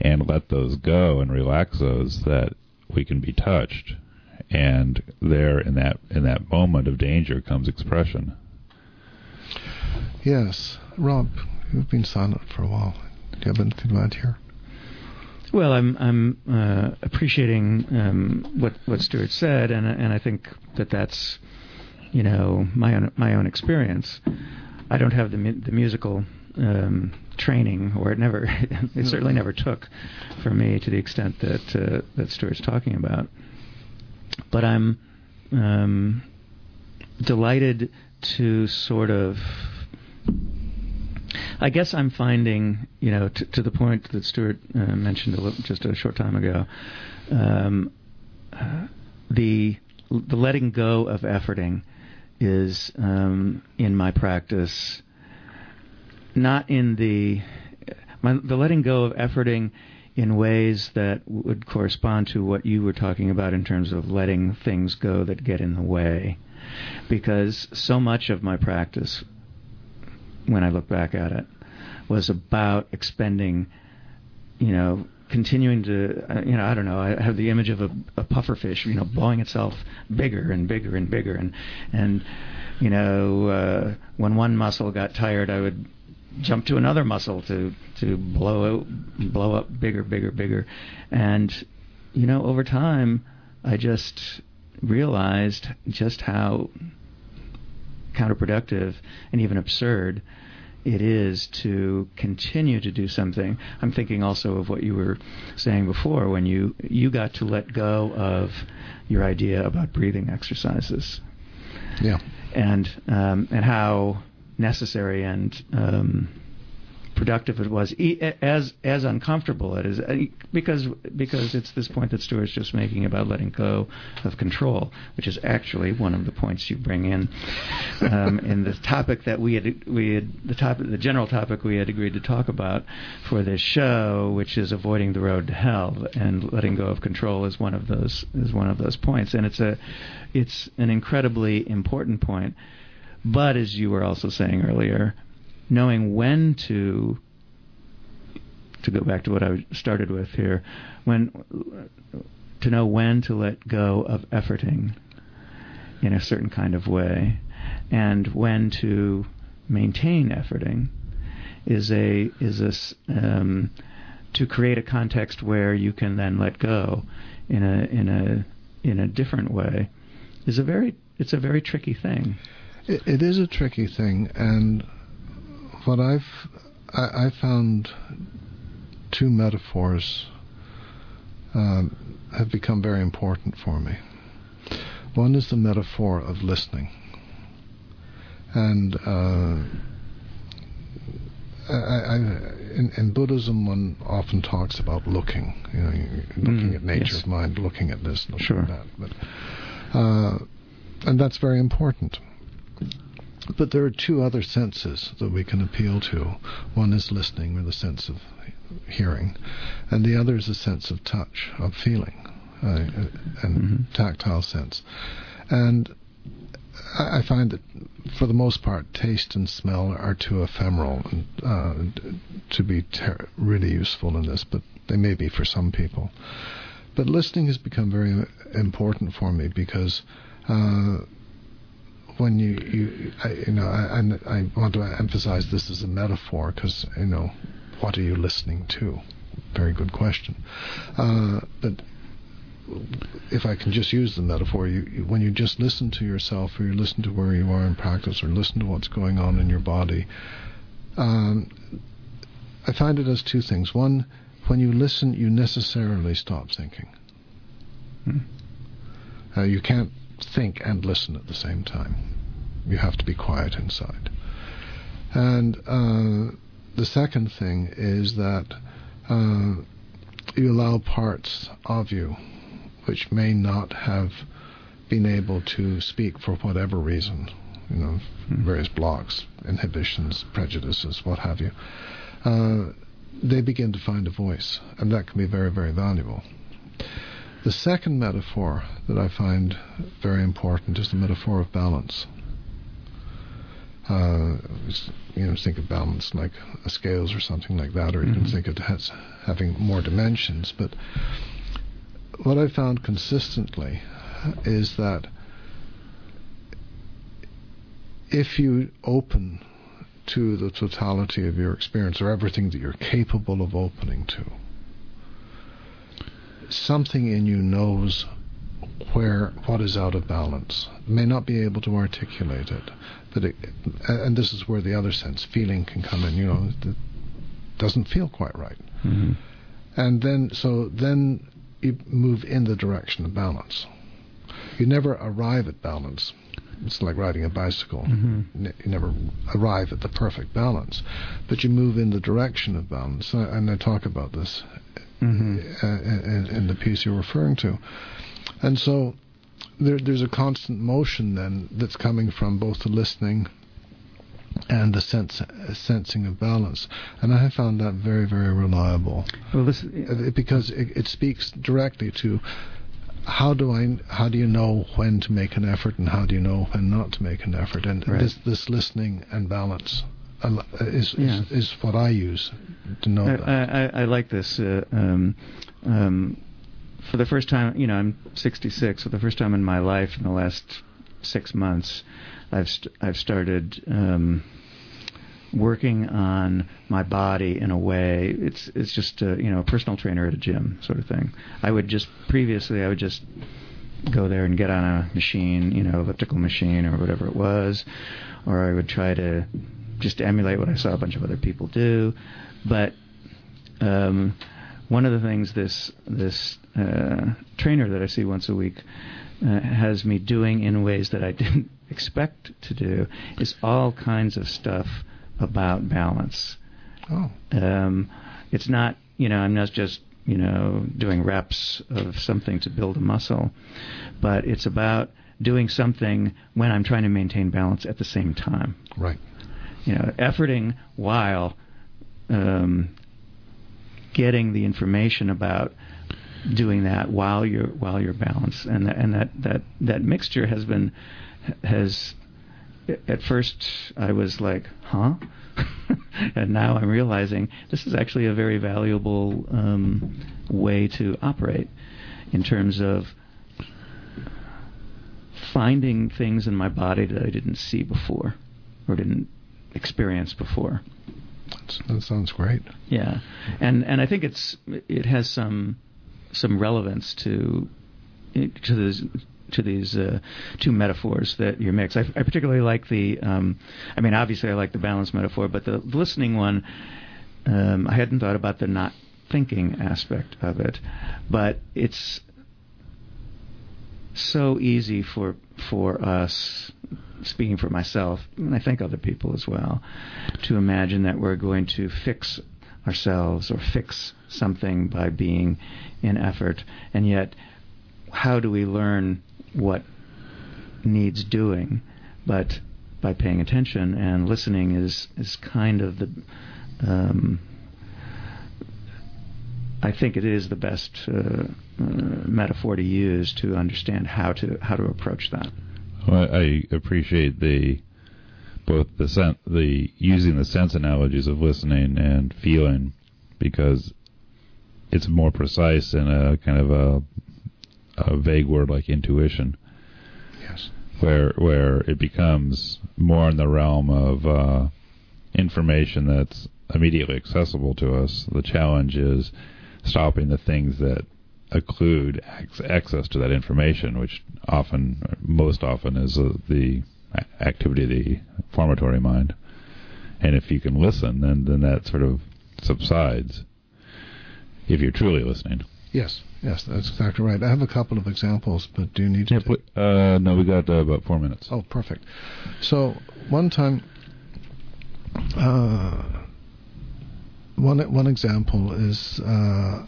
and let those go and relax those that we can be touched. And there, in that in that moment of danger, comes expression. Yes, Rob, you've been silent for a while. You have anything to add here? Well, I'm I'm uh, appreciating um, what what Stuart said, and and I think that that's you know my own my own experience. I don't have the mu- the musical um, training, or it never it certainly never took for me to the extent that uh, that Stuart's talking about. But I'm um, delighted to sort of I guess I'm finding, you know, t- to the point that Stuart uh, mentioned a little, just a short time ago, um, uh, the the letting go of efforting is um, in my practice not in the my, the letting go of efforting in ways that would correspond to what you were talking about in terms of letting things go that get in the way. Because so much of my practice, when I look back at it, was about expending, you know, continuing to, uh, you know, I don't know. I have the image of a, a puffer fish, you know, blowing itself bigger and bigger and bigger, and and you know, uh, when one muscle got tired, I would jump to another muscle to to blow out, blow up bigger, bigger, bigger, and you know, over time, I just realized just how counterproductive and even absurd it is to continue to do something. I'm thinking also of what you were saying before when you you got to let go of your idea about breathing exercises. Yeah. And um, and how necessary and um, productive it was, as as uncomfortable it is, uh, because because it's this point that Stuart's just making about letting go of control, which is actually one of the points you bring in um, in the topic that we had we had the topic the general topic we had agreed to talk about for this show, which is avoiding the road to hell, and letting go of control is one of those is one of those points, and it's a it's an incredibly important point. But as you were also saying earlier, knowing when to to go back to what I started with here, when to know when to let go of efforting in a certain kind of way, and when to maintain efforting is a is a um, to create a context where you can then let go in a in a in a different way is a very it's a very tricky thing. it, it is a tricky thing, and what I've I, I found two metaphors um, have become very important for me. One is the metaphor of listening, and uh, I, I, in, in, Buddhism, one often talks about looking, you know, looking mm, at nature's yes. mind, looking at this, looking sure. at that, but, uh, and that's very important. But there are two other senses that we can appeal to. One is listening, or the sense of hearing, and the other is a sense of touch, of feeling, uh, and mm-hmm. tactile sense. And I find that, for the most part, taste and smell are too ephemeral and, uh, to be ter- really useful in this, but they may be for some people. But listening has become very important for me because uh, when you you I, you know I, I want to emphasize this as a metaphor because you know what are you listening to? Very good question. Uh, but if I can just use the metaphor, you, you, when you just listen to yourself, or you listen to where you are in practice, or listen to what's going on in your body, um, I find it as two things. One, when you listen, you necessarily stop thinking. Hmm. Uh, you can't think and listen at the same time. You have to be quiet inside. And uh, the second thing is that uh, you allow parts of you which may not have been able to speak for whatever reason, you know, mm-hmm. various blocks, inhibitions, prejudices, what have you, uh, they begin to find a voice, and that can be very, very valuable. The second metaphor that I find very important is the metaphor of balance. Uh, you know, think of balance like a scales or something like that, or you mm-hmm. can think of it as having more dimensions. But what I found consistently is that if you open to the totality of your experience or everything that you're capable of opening to, something in you knows where what is out of balance. May not be able to articulate it, but it, and this is where the other sense, feeling, can come in. You know, it doesn't feel quite right, mm-hmm. and then so then you move in the direction of balance. You never arrive at balance. It's like riding a bicycle. Mm-hmm. You never arrive at the perfect balance, but you move in the direction of balance. And I talk about this mm-hmm. Uh, in, in, the piece you're referring to. And so there, there's a constant motion then that's coming from both the listening and the sense sensing of balance, and I have found that very very reliable. Well, this Uh, because it, it speaks directly to how do I how do you know when to make an effort and how do you know when not to make an effort, and Right. this this listening and balance is Yeah. is, is what I use to know I, that. I, I like this. Uh, um, um, for the first time, you know, I'm 66. For the first time in my life, in the last six months, I've st- I've started um, working on my body in a way. It's it's just a, you know a personal trainer at a gym sort of thing. I would just previously I would just go there and get on a machine, you know, elliptical machine or whatever it was, or I would try to just emulate what I saw a bunch of other people do. But um, one of the things this this uh, trainer that I see once a week uh, has me doing in ways that I didn't expect to do is all kinds of stuff about balance. oh, Um, it's not, you know, I'm not just, you know, doing reps of something to build a muscle, but it's about doing something when I'm trying to maintain balance at the same time. right. You know, efforting while um, getting the information about doing that while you're while you're balanced, and that, and that that that mixture has been has at first I was like, huh? and now I'm realizing this is actually a very valuable um, way to operate in terms of finding things in my body that I didn't see before or didn't experience before. That sounds great. Yeah, and and I think it's it has some some relevance to to these to these uh, two metaphors that you mix. I, I particularly like the. Um, I mean, obviously, I like the balance metaphor, but the listening one, um, I hadn't thought about the not thinking aspect of it, but it's so easy for for us speaking for myself and I think other people as well to imagine that we're going to fix ourselves or fix something by being in effort. And yet how do we learn what needs doing? But by paying attention and listening is is kind of the um, I think it is the best uh, uh, metaphor to use to understand how to how to approach that. Well, I appreciate the both the sen- the using the sense analogies of listening and feeling because it's more precise in a kind of a, a vague word like intuition, Yes. where where it becomes more in the realm of uh, information that's immediately accessible to us. The challenge is stopping the things that occlude access to that information, which often, most often, is uh, the activity of the formatory mind. And if you can listen, then then that sort of subsides. If you're truly listening. Yes. Yes, that's exactly right. I have a couple of examples, but do you need to? Yeah, pl- uh, no, we got uh, about four minutes. Oh, perfect. So one time, uh, one one example is uh,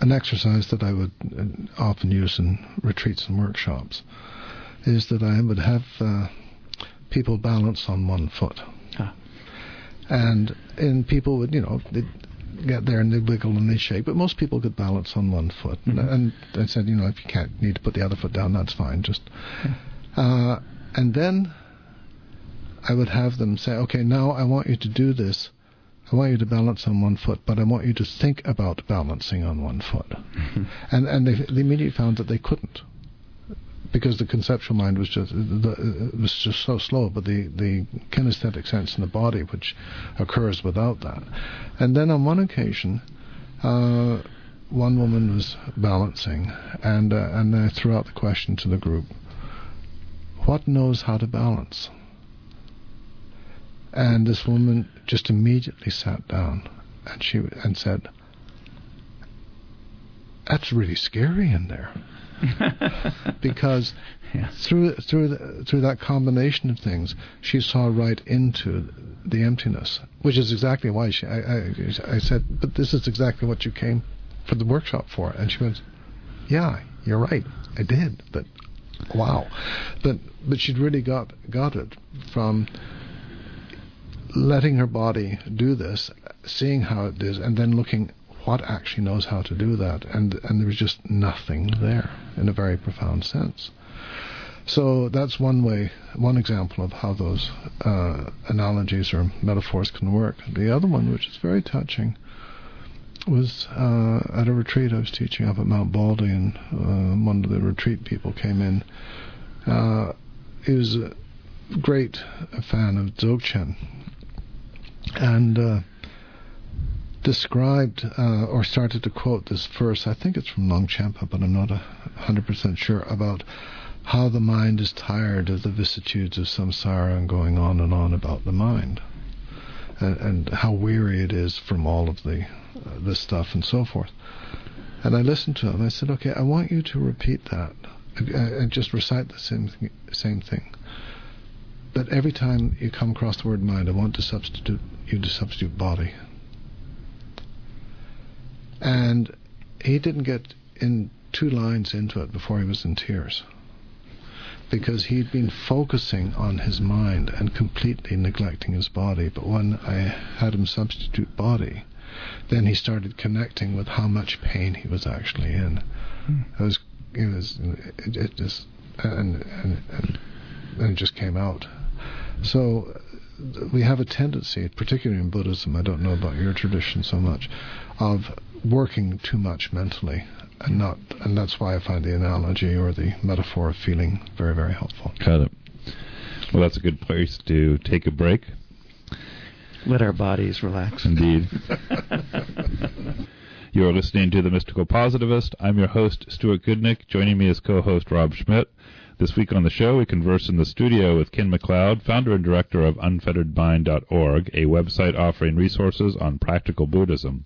an exercise that I would uh, often use in retreats and workshops. Is that I would have uh, people balance on one foot, and and people would you know they'd get there and they wiggle and they shake, but most people could balance on one foot. Mhm. And I said, you know, if you can't need to put the other foot down, that's fine. Just uh, and then I would have them say, okay, now I want you to do this. I want you to balance on one foot, but I want you to think about balancing on one foot. And and they, they immediately found that they couldn't because the conceptual mind was just was just so slow, but the the kinesthetic sense in the body, which occurs without that. And then on one occasion, uh, one woman was balancing, and uh, and I threw out the question to the group: What knows how to balance? And this woman just immediately sat down, and she and said, "That's really scary in there." because yeah. through through the, through that combination of things, she saw right into the emptiness, which is exactly why she. I, I, I said, but this is exactly what you came for the workshop for, and she went, "Yeah, you're right, I did, but wow. But but she'd really got got it from letting her body do this, seeing how it is, and then looking what actually knows how to do that, and and there was just nothing there in a very profound sense. So that's one way, one example of how those uh, analogies or metaphors can work. The other one, which is very touching, was uh, at a retreat I was teaching up at Mount Baldy, and uh, one of the retreat people came in. Uh, he was a great fan of Dzogchen, and uh, described uh, or started to quote this verse. I think it's from Longchenpa, but I'm not hundred percent sure about how the mind is tired of the vicissitudes of samsara and going on and on about the mind, and, and how weary it is from all of the uh, stuff and so forth. And I listened to him. I said, "Okay, I want you to repeat that uh, and just recite the same th- same thing." But every time you come across the word mind, I want to substitute you to substitute body. And he didn't get in two lines into it before he was in tears because he'd been focusing on his mind and completely neglecting his body. But when I had him substitute body, then he started connecting with how much pain he was actually in. Hmm. It was, it was, it, it just, and, and, and, and it just came out. So we have a tendency, particularly in Buddhism, I don't know about your tradition so much, of working too much mentally and not and that's why I find the analogy or the metaphor of feeling very very helpful. Got it. Well, that's a good place to take a break. Let our bodies relax. Indeed. you are listening to The Mystical Positivist. I'm your host, Stuart Goodnick. Joining me is co-host Rob Schmitt. This week on the show, we converse in the studio with Ken McLeod, founder and director of UnfetteredMind.org, a website offering resources on practical Buddhism.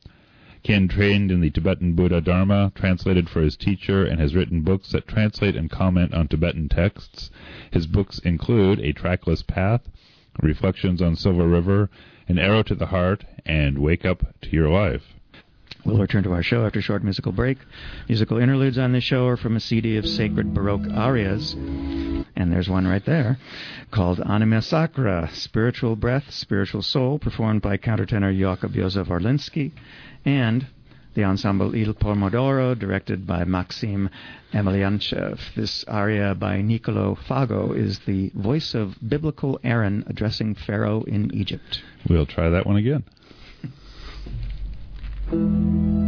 Ken trained in the Tibetan Buddha Dharma, translated for his teacher, and has written books that translate and comment on Tibetan texts. His books include A Trackless Path, Reflections on Silver River, An Arrow to the Heart, and Wake Up to Your Life. We'll return to our show after a short musical break. Musical interludes on this show are from a CD of sacred Baroque arias, and there's one right there called Anima Sacra, Spiritual Breath, Spiritual Soul, performed by countertenor Jakub Josef Orliński and the ensemble Il Pomo d'Oro, directed by Maxim Emelyanychev. This aria by Niccolo Fago is the voice of biblical Aaron addressing Pharaoh in Egypt. We'll try that one again. thank you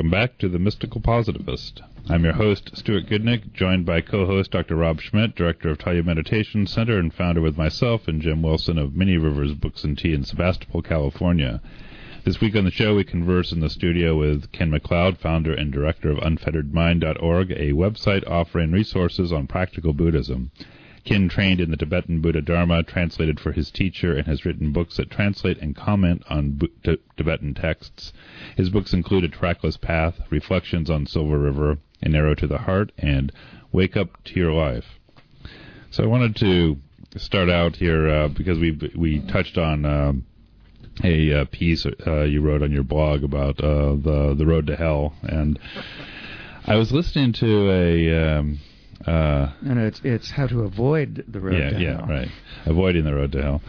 Welcome back to The Mystical Positivist. I'm your host, Stuart Goodnick, joined by co-host Dr. Rob Schmidt, director of Taiyo Meditation Center and founder with myself and Jim Wilson of Many Rivers Books and Tea in Sebastopol, California. This week on the show, we converse in the studio with Ken McLeod, founder and director of UnfetteredMind.org, a website offering resources on practical Buddhism. Ken trained in the Tibetan Buddha Dharma, translated for his teacher, and has written books that translate and comment on Tibetan texts. His books include A Trackless Path, Reflections on Silver River, An Arrow to the Heart, and Wake Up to Your Life. So I wanted to start out here uh, because we we touched on uh, a uh, piece uh, you wrote on your blog about uh, the the road to hell, and I was listening to a. Um, uh, no, no, it's it's how to avoid the road yeah, to yeah, hell. right. Avoiding the road to hell.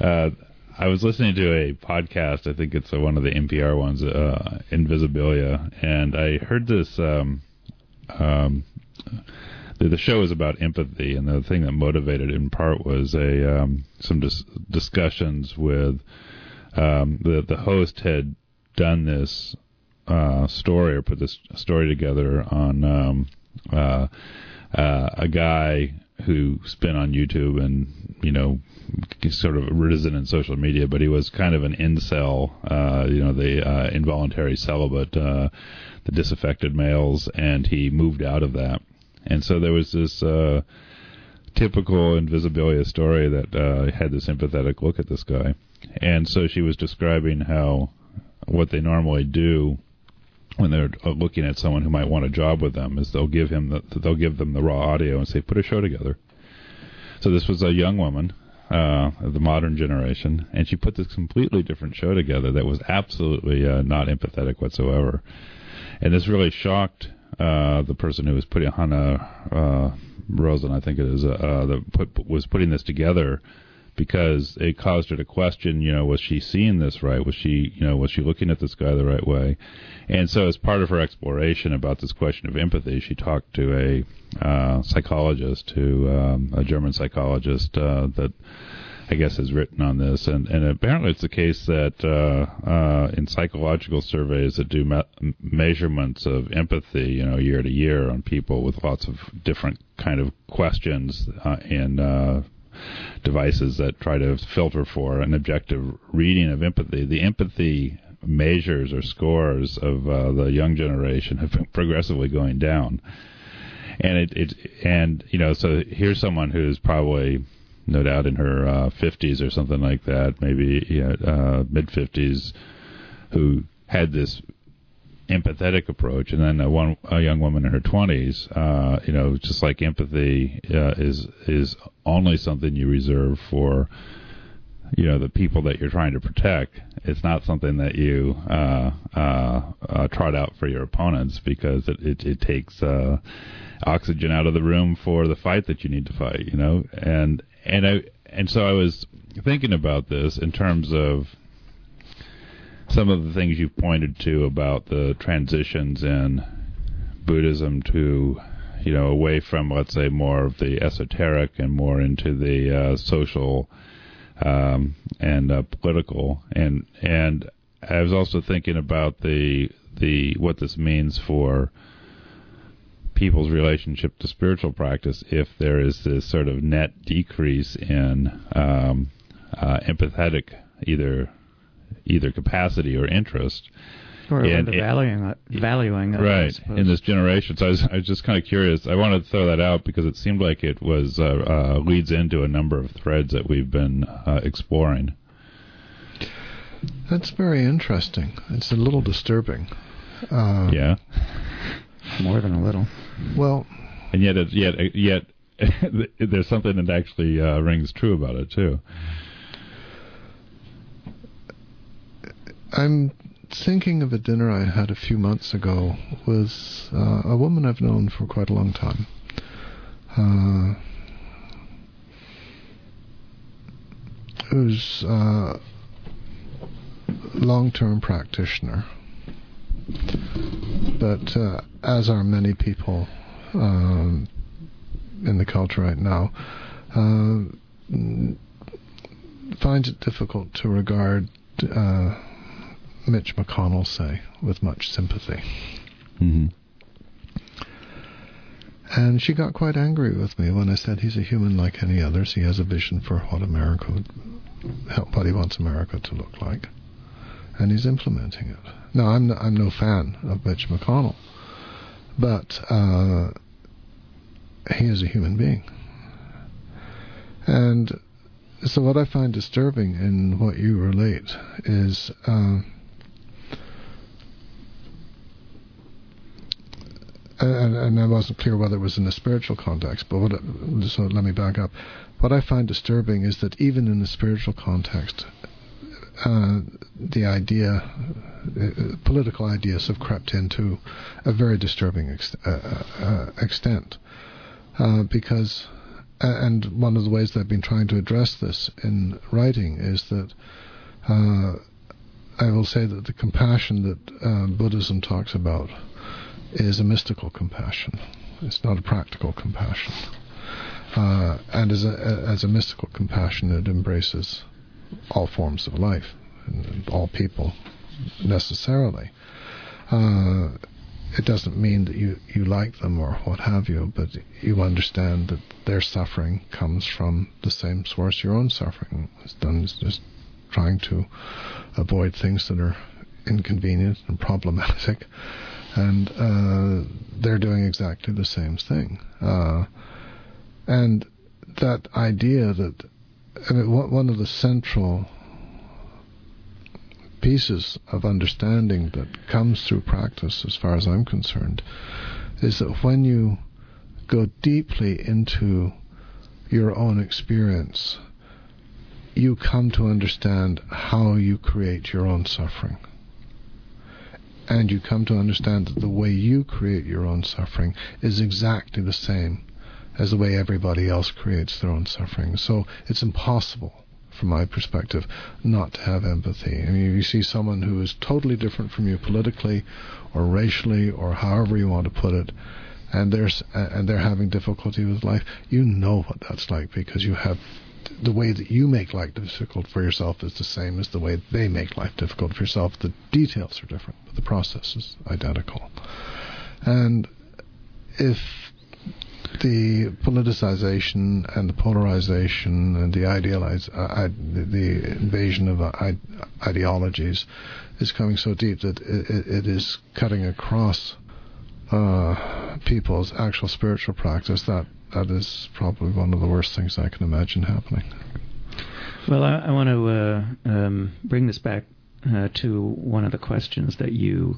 Uh, I was listening to a podcast. I think it's uh, one of the NPR ones, uh, Invisibilia, and I heard this. Um, um, the, the show is about empathy, and the thing that motivated it in part was a um, some dis- discussions with um, the the host had done this uh, story or put this story together on um, uh, uh, a guy who's been on YouTube and you know sort of risen in social media, but he was kind of an incel, uh, you know, the uh, involuntary celibate, uh, the disaffected males, and he moved out of that. And so there was this uh, typical Invisibilia story that uh, had this empathetic look at this guy. And so she was describing how what they normally do when they're uh, looking at someone who might want a job with them is they'll give him the they'll give them the raw audio and say put a show together. So this was a young woman uh, of the modern generation, and she put this completely different show together that was absolutely uh, not empathetic whatsoever. And this really shocked uh, the person who was putting Hanna uh, Rosin, I think it is, uh, uh, that put, was putting this together because it caused her to question, you know, was she seeing this right? Was she, you know, was she looking at this guy the right way? And so, as part of her exploration about this question of empathy, she talked to a uh, psychologist, who um, a German psychologist uh, that I guess has written on this, and and apparently it's the case that uh, uh, in psychological surveys that do me- measurements of empathy, you know, year to year on people with lots of different kind of questions uh, and uh, devices that try to filter for an objective reading of empathy. The empathy measures or scores of uh, the young generation have been progressively going down, and it, it and you know so here's someone who's probably no doubt in her uh, 50s or something like that, maybe you know, uh, mid 50s, who had this empathetic approach, and then a, one, a young woman in her 20s, uh, you know, just like empathy uh, is is only something you reserve for, you know, the people that you're trying to protect. It's not something that you uh, uh, uh, trot out for your opponents because it it, it takes uh, oxygen out of the room for the fight that you need to fight, you know, and and I and so I was thinking about this in terms of some of the things you've pointed to about the transitions in Buddhism to, you know, away from let's say more of the esoteric and more into the uh, social um, and uh, political, and and I was also thinking about the the what this means for people's relationship to spiritual practice if there is this sort of net decrease in um, uh, empathetic either either capacity or interest. Or And the it- valuing, valuing it, right in this generation. So I was, I was just kind of curious. I wanted to throw that out because it seemed like it was uh, uh, leads into a number of threads that we've been uh, exploring. That's very interesting. It's a little disturbing. Uh, Yeah, More than a little. Well, and yet, it, yet, yet, there's something that actually uh, rings true about it too. I'm thinking of a dinner I had a few months ago with uh, a woman I've known for quite a long time. Uh, who's a long-term practitioner, but uh, as are many people um, in the culture right now, uh, finds it difficult to regard uh, Mitch McConnell say with much sympathy. Mm-hmm. And she got quite angry with me when I said he's a human like any others. He has a vision for what America, would, what he wants America to look like, and he's implementing it. Now, I'm no, I'm no fan of Mitch McConnell, but uh, he is a human being, and so what I find disturbing in what you relate is. Uh, and, and I wasn't clear whether it was in a spiritual context, but what so let me back up. What I find disturbing is that even in the spiritual context, uh, the idea, uh, political ideas have crept into a very disturbing ex- uh, uh extent. Uh, because, and one of the ways that I've been trying to address this in writing is that uh, I will say that the compassion that Buddhism talks about is a mystical compassion. It's not a practical compassion. Uh, and as a, as a mystical compassion, it embraces all forms of life and all people necessarily. Uh, it doesn't mean that you, you like them or what have you, but you understand that their suffering comes from the same source your own suffering is done is just trying to avoid things that are inconvenient and problematic and uh, they're doing exactly the same thing. Uh, and that idea that I mean, one of the central pieces of understanding that comes through practice, as far as I'm concerned, is that when you go deeply into your own experience, you come to understand how you create your own suffering and you come to understand that the way you create your own suffering is exactly the same as the way everybody else creates their own suffering. So it's impossible, from my perspective, not to have empathy. I mean, you see someone who is totally different from you politically or racially or however you want to put it, and they're and they're having difficulty with life. You know what that's like because you have the way that you make life difficult for yourself is the same as the way they make life difficult for yourself. The details are different, but the process is identical. And if the politicization and the polarization and the idealize, uh, the invasion of uh, ideologies is coming so deep that it, it is cutting across uh, people's actual spiritual practice that that is probably one of the worst things I can imagine happening. Well, I, I want to uh, um, bring this back uh, to one of the questions that you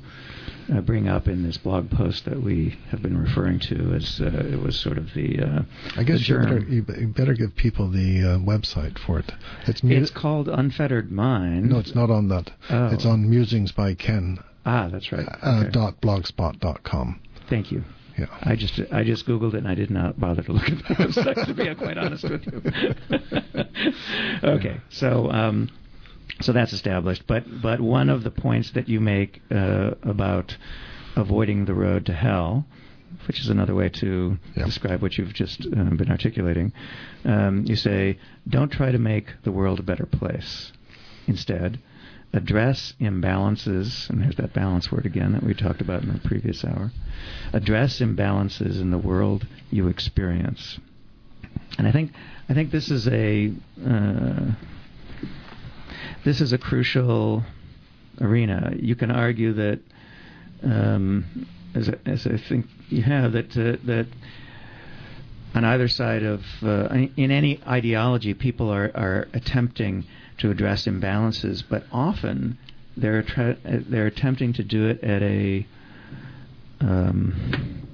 uh, bring up in this blog post that we have been referring to as uh, it was sort of the. Uh, I guess you better, you better, give people the uh, website for it. It's, mu- it's called Unfettered Mind. No, it's not on that. Oh. It's on Musings by Ken. Ah, that's right. Okay. dot blogspot dot com. Thank you. Yeah. I just I just googled it and I did not bother to look at the website to be quite honest with you. okay, so um, so that's established. But but one of the points that you make uh, about avoiding the road to hell, which is another way to describe what you've just uh, been articulating, um, you say don't try to make the world a better place. Instead, address imbalances, and there's that balance word again that we talked about in the previous hour. Address imbalances in the world you experience. And I think I think this is a uh, this is a crucial arena. You can argue that, um, as, as I think you have, that uh, that on either side of uh, in any ideology, people are are attempting to address imbalances, but often they're tra- they're attempting to do it at a um,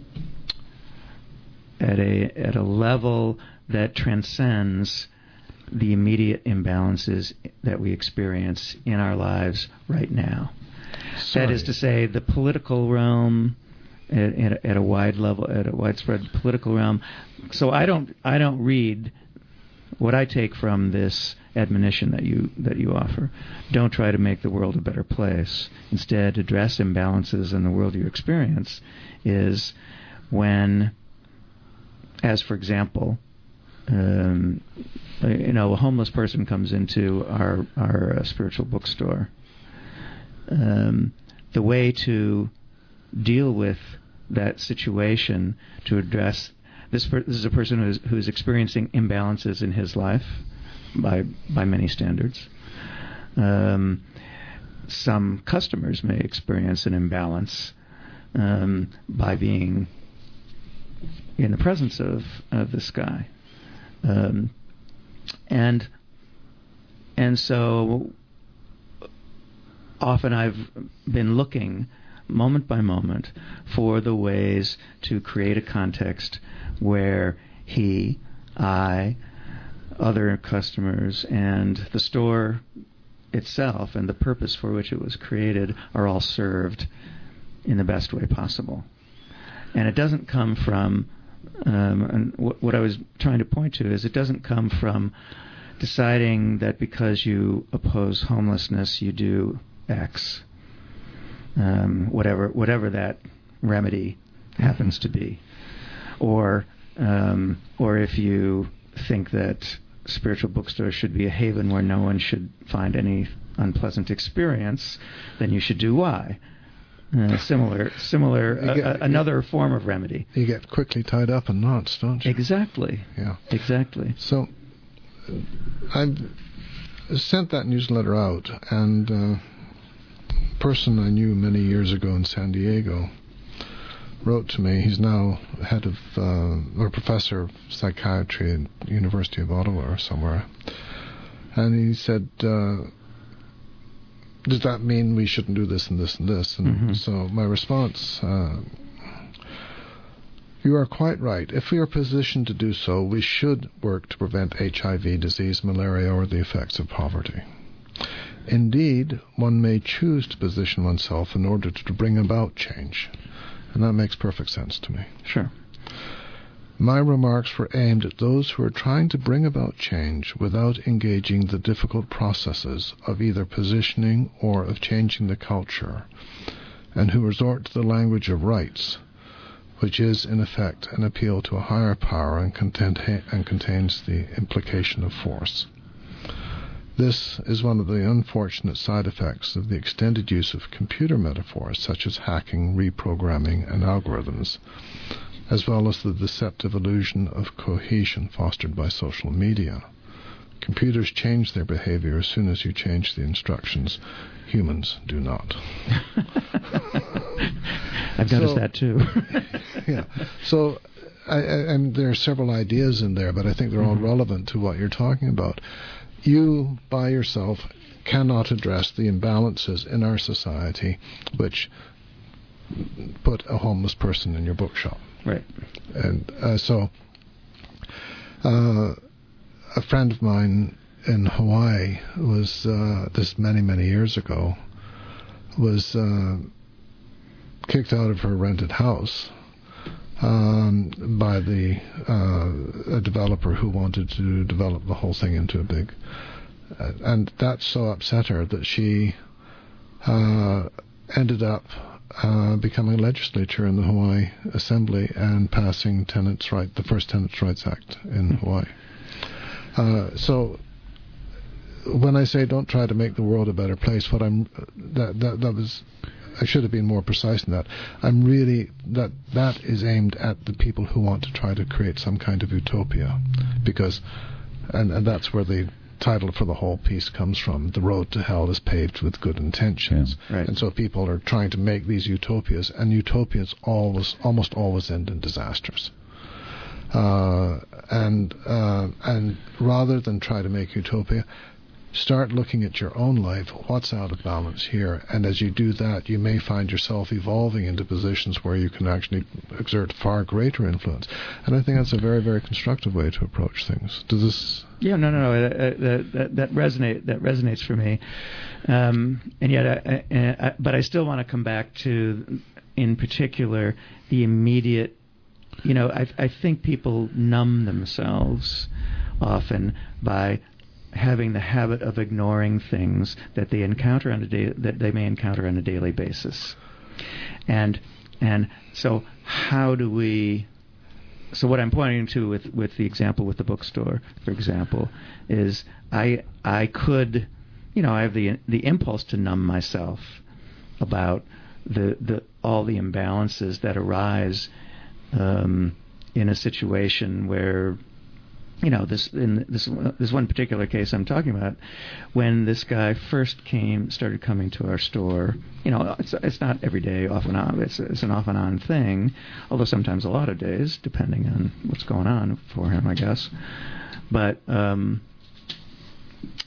at a at a level that transcends the immediate imbalances that we experience in our lives right now. Sorry. That is to say, the political realm, at, at, at, a, wide level, at a widespread political realm. So I don't I don't read what I take from this admonition that you that you offer. Don't try to make the world a better place. Instead, address imbalances in the world you experience. Is when, as for example, um, you know, a homeless person comes into our our uh, spiritual bookstore. um, the way to deal with that situation to address this. Per- this is a person who's who's experiencing imbalances in his life by by many standards. Um, some customers may experience an imbalance um, by being in the presence of, of this guy. Um, and and so often I've been looking moment by moment for the ways to create a context where he, I, other customers, and the store itself and the purpose for which it was created are all served in the best way possible. And it doesn't come from, um, and what I was trying to point to is it doesn't come from deciding that because you oppose homelessness, you do X, um, whatever whatever that remedy happens to be, or um, or if you think that spiritual bookstores should be a haven where no one should find any unpleasant experience, then you should do Y. Uh, similar, similar, get, uh, another form of remedy. You get quickly tied up in knots, don't you? Exactly. Yeah. Exactly. So, I sent that newsletter out, and uh, a person I knew many years ago in San Diego wrote to me. He's now head of uh, or professor of psychiatry at University of Ottawa or somewhere, and he said. Uh, does that mean we shouldn't do this and this and this? And Mhm. so my response, uh, you are quite right. If we are positioned to do so, we should work to prevent HIV, disease, malaria, or the effects of poverty. Indeed, one may choose to position oneself in order to bring about change, and that makes perfect sense to me. Sure. My remarks were aimed at those who are trying to bring about change without engaging the difficult processes of either positioning or of changing the culture, and who resort to the language of rights, which is in effect an appeal to a higher power and, content- and contains the implication of force. This is one of the unfortunate side effects of the extended use of computer metaphors such as hacking, reprogramming, and algorithms as well as the deceptive illusion of cohesion fostered by social media. Computers change their behavior as soon as you change the instructions. Humans do not. I've noticed So- that too. yeah. So, I, I, and there are several ideas in there, but I think they're all Mhm. relevant to what you're talking about. You, by yourself, cannot address the imbalances in our society which put a homeless person in your bookshop. right. And uh, so, uh, a friend of mine in Hawaii was uh, this many many years ago was uh, kicked out of her rented house um, by the uh, a developer who wanted to develop the whole thing into a big, uh, and that so upset her that she uh, ended up uh, becoming a legislature in the Hawaii Assembly and passing tenants' right, the first Tenants' Rights Act in Hawaii. Uh, so, when I say don't try to make the world a better place, what I'm that that that was. I should have been more precise than that. I'm really that that is aimed at the people who want to try to create some kind of utopia, because, and and that's where the title for the whole piece comes from. The road to hell is paved with good intentions. Right. And so people are trying to make these utopias, and utopias always, almost always end in disasters. Uh, and uh, and rather than try to make utopia, start looking at your own life. What's out of balance here? And as you do that, you may find yourself evolving into positions where you can actually exert far greater influence. And I think that's a very, very constructive way to approach things. Does this? Yeah, no, no, no. That that, that, resonate that resonates for me, um, and yet, I, I, I, but I still want to come back to, in particular, the immediate. You know, I I think people numb themselves often by having the habit of ignoring things that they encounter on a day that they may encounter on a daily basis, and and so how do we so what I'm pointing to with, with the example with the bookstore, for example, is I I could, you know, I have the the impulse to numb myself, about the the all the imbalances that arise um, in a situation where you know this in this this one particular case I'm talking about when this guy first came started coming to our store you know it's it's not every day off and on it's it's an off and on thing although sometimes a lot of days depending on what's going on for him I guess. But um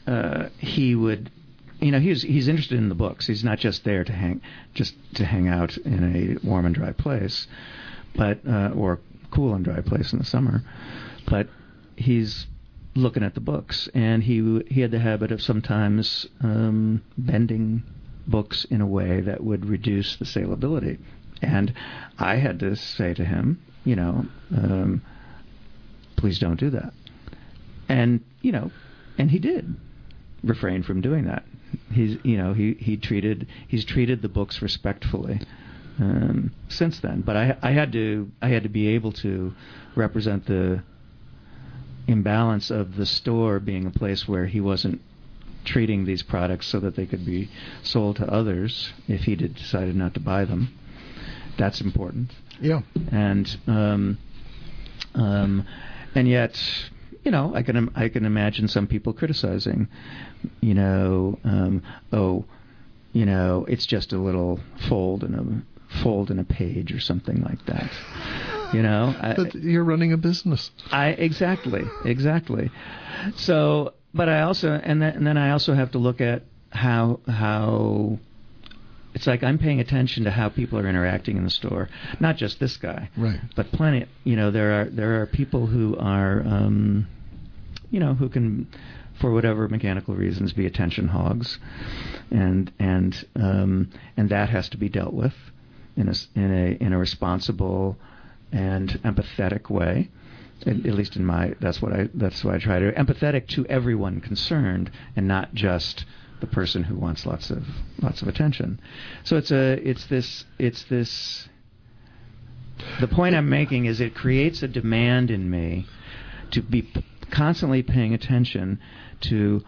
uh he would you know he's he's interested in the books. He's not just there to hang just to hang out in a warm and dry place but uh or cool and dry place in the summer. But he's looking at the books, and he he had the habit of sometimes um, bending books in a way that would reduce the saleability. And I had to say to him, you know, um, please don't do that. And you know, and he did refrain from doing that. He's you know he he treated he's treated the books respectfully. Um, since then, but I I had to I had to be able to represent the imbalance of the store being a place where he wasn't treating these products so that they could be sold to others if he did decided not to buy them. That's important. Yeah. And um, um, and yet, you know, I can I can imagine some people criticizing, you know, um, oh, you know, it's just a little fold in a fold in a page or something like that. You know, I, but you're running a business. I exactly, exactly. So, but I also, and then, and then I also have to look at how how it's like I'm paying attention to how people are interacting in the store, not just this guy, right? But plenty, you know, there are there are people who are, um, you know, who can, for whatever mechanical reasons, be attention hogs, and and um, and that has to be dealt with in a in a in a responsible and empathetic way. At, at least in my, that's what I, that's what I try to empathetic to everyone concerned, and not just the person who wants lots of lots of attention. So it's a, it's this, it's this. The point I'm making is it creates a demand in me to be constantly paying attention to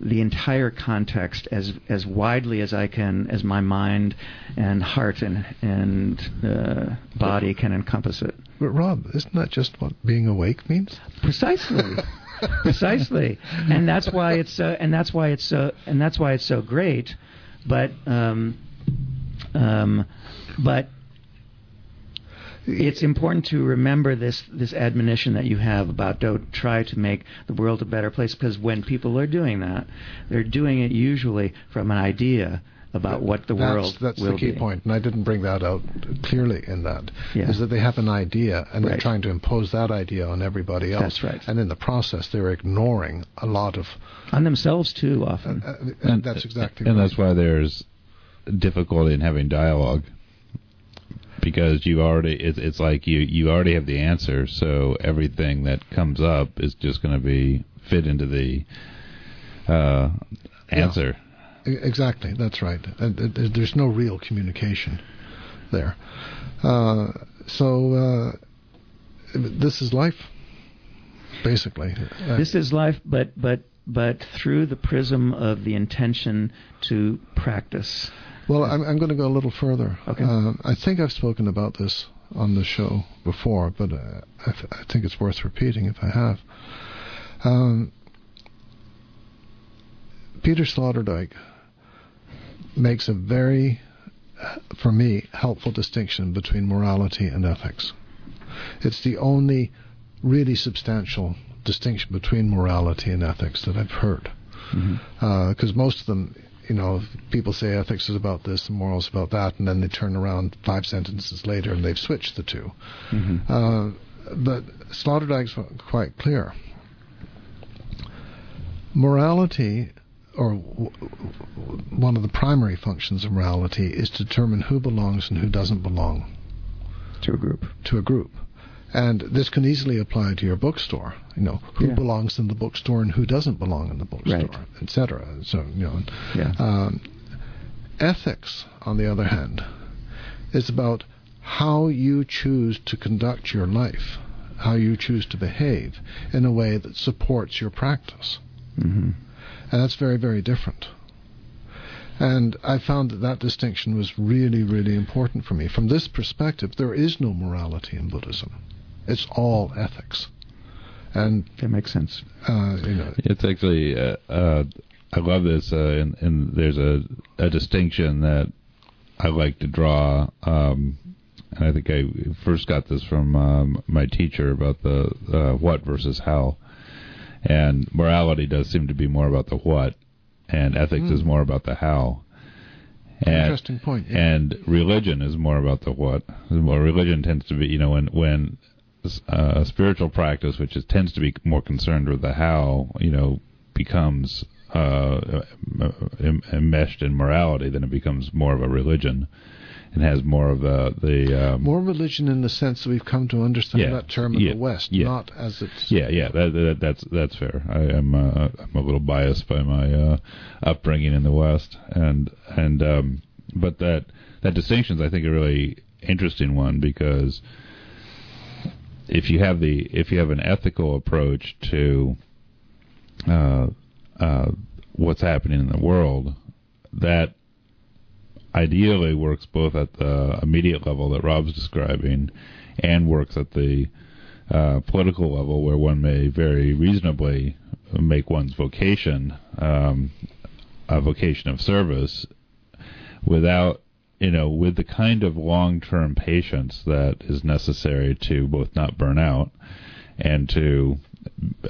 the entire context as as widely as I can, as my mind and heart and and uh, body can encompass it. But Rob, isn't that just what being awake means? Precisely. Precisely, and that's why it's so, and that's why it's so, and that's why it's so great. But, um, um, but it's important to remember this this admonition that you have about don't try to make the world a better place because when people are doing that, they're doing it usually from an idea about what the that's, world that's will the key be. point, and I didn't bring that out clearly in that. Yeah. Is that they have an idea and Right. they're trying to impose that idea on everybody else. That's right. And in the process, they're ignoring a lot of. on themselves too often. Uh, and that's exactly. and right. that's why there's difficulty in having dialogue because you already it's, it's like you you already have the answer so everything that comes up is just going to be fit into the uh answer E- Exactly, that's right. And th- th- there's no real communication there. Uh, so uh, this is life, basically. Uh, This is life, but but but through the prism of the intention to practice. Well, I'm, I'm going to go a little further. Okay. Uh, I think I've spoken about this on the show before, but uh, I, th- I think it's worth repeating if I have. Um, Peter Sloterdijk makes a very, for me, helpful distinction between morality and ethics. It's the only really substantial distinction between morality and ethics that I've heard. Because most of them, you know, people say ethics is about this and morals about that, and then they turn around five sentences later and they've switched the 2 Uh, but Sloterdijk's quite clear. Morality, or w- w- one of the primary functions of morality, is to determine who belongs and who doesn't belong To a group. to a group. And this can easily apply to your bookstore. You know, who Yeah. belongs in the bookstore and who doesn't belong in the bookstore, Right. etc. So, you know, Yeah. um, ethics, on the other hand, is about how you choose to conduct your life, how you choose to behave in a way that supports your practice. hmm And that's very, very different. And I found that that distinction was really, really important for me. From this perspective, there is no morality in Buddhism. It's all ethics. And that makes sense. Uh, you know, it's actually uh, uh, I love this, uh, and, and, there's a, a, distinction that I like to draw. Um, and I think I first got this from um, my teacher about the uh, what versus how. And morality does seem to be more about the what, and ethics mm. is more about the how. And, Interesting point. Yeah. And religion is more about the what. Well, religion tends to be, you know, when when uh, a spiritual practice, which is, tends to be more concerned with the how, you know, becomes uh, enmeshed in morality, then it becomes more of a religion and has more of a, the um, more religion in the sense that we've come to understand yeah, that term in yeah, the West, yeah. not as it's. Yeah, yeah, that, that, that's that's fair. I am uh, I'm a little biased by my uh, upbringing in the West, and and um, but that that distinction is I think a really interesting one because if you have the if you have an ethical approach to uh, uh, what's happening in the world, that ideally works both at the immediate level that Rob's describing and works at the uh, political level where one may very reasonably make one's vocation um, a vocation of service without you know with the kind of long-term patience that is necessary to both not burn out and to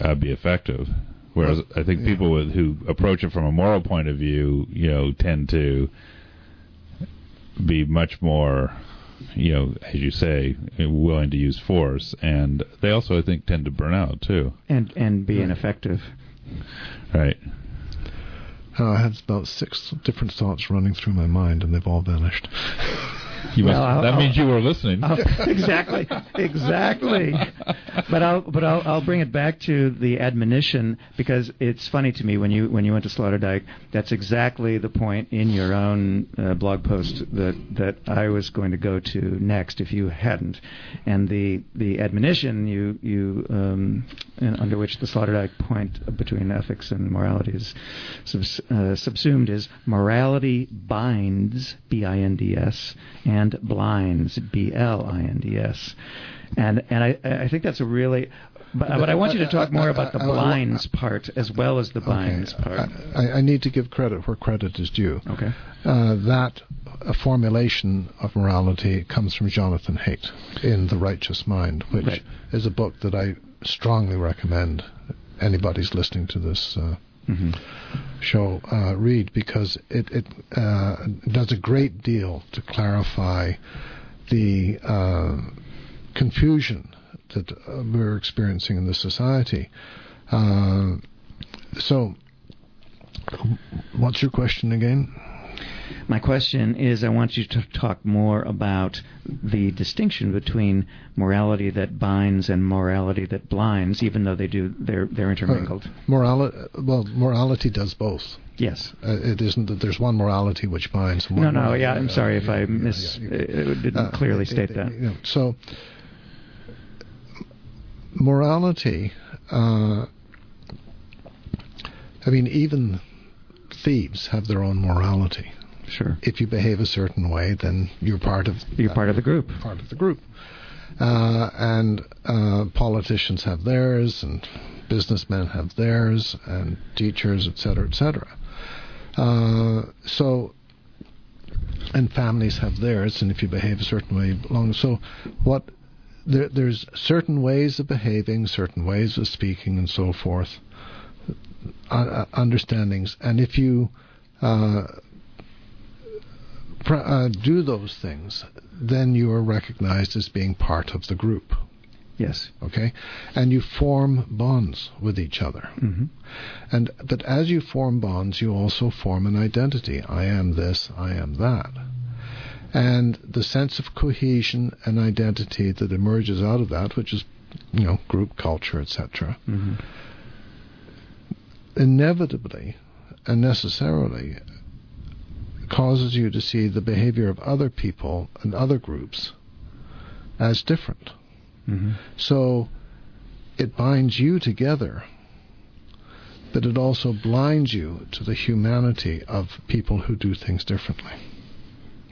uh, be effective. Whereas I think people with, who approach it from a moral point of view, you know, tend to be much more, you know, as you say, willing to use force, and they also, I think, tend to burn out too, and and be ineffective. Right. Uh, I had about six different thoughts running through my mind, and they've all vanished. You must, well, that I'll, means you were listening. I'll, exactly, exactly. But I'll but I'll I'll bring it back to the admonition because it's funny to me when you when you went to Sloterdijk. That's exactly the point in your own uh, blog post that that I was going to go to next if you hadn't. And the the admonition you you um, under which the Sloterdijk point between ethics and morality is subs, uh, subsumed is morality binds b i n d s and blinds, B L I N D S. And and I I think that's a really but, but I want you to uh, talk more uh, about the uh, blinds part as well as the binds okay. part. I, I, need to give credit where credit is due. Okay. Uh, that formulation of morality comes from Jonathan Haidt in The Righteous Mind, which right. is a book that I strongly recommend anybody's listening to this uh, mm-hmm. show uh, read because it, it uh, does a great deal to clarify the uh, confusion that uh, we're experiencing in the society. Uh, so, what's your question again? My question is I want you to talk more about the distinction between morality that binds and morality that blinds, even though they do they're they're intermingled. Uh, morality, well, morality does both. Yes. Uh, it isn't that there's one morality which binds. no, no, yeah. I'm sorry if I miss. Yeah, yeah, yeah. didn't uh, clearly state that. You know, so, morality. Uh, I mean, even thieves have their own morality. Sure. If you behave a certain way, then you're part of you're part of the group. Part of the group. Uh, and uh, politicians have theirs, and businessmen have theirs, and teachers, etc., etc. Uh, so, and families have theirs, and if you behave a certain way, you belong. So, what there, there's certain ways of behaving, certain ways of speaking, and so forth. Uh, uh, understandings, and if you uh, uh, do those things, then you are recognized as being part of the group. Yes. Okay, and you form bonds with each other. Mm-hmm. And but as you form bonds, you also form an identity. I am this. I am that. And the sense of cohesion and identity that emerges out of that, which is, you know, group culture, etc., mm-hmm. inevitably and necessarily causes you to see the behavior of other people and other groups as different. Mm-hmm. So it binds you together but it also blinds you to the humanity of people who do things differently.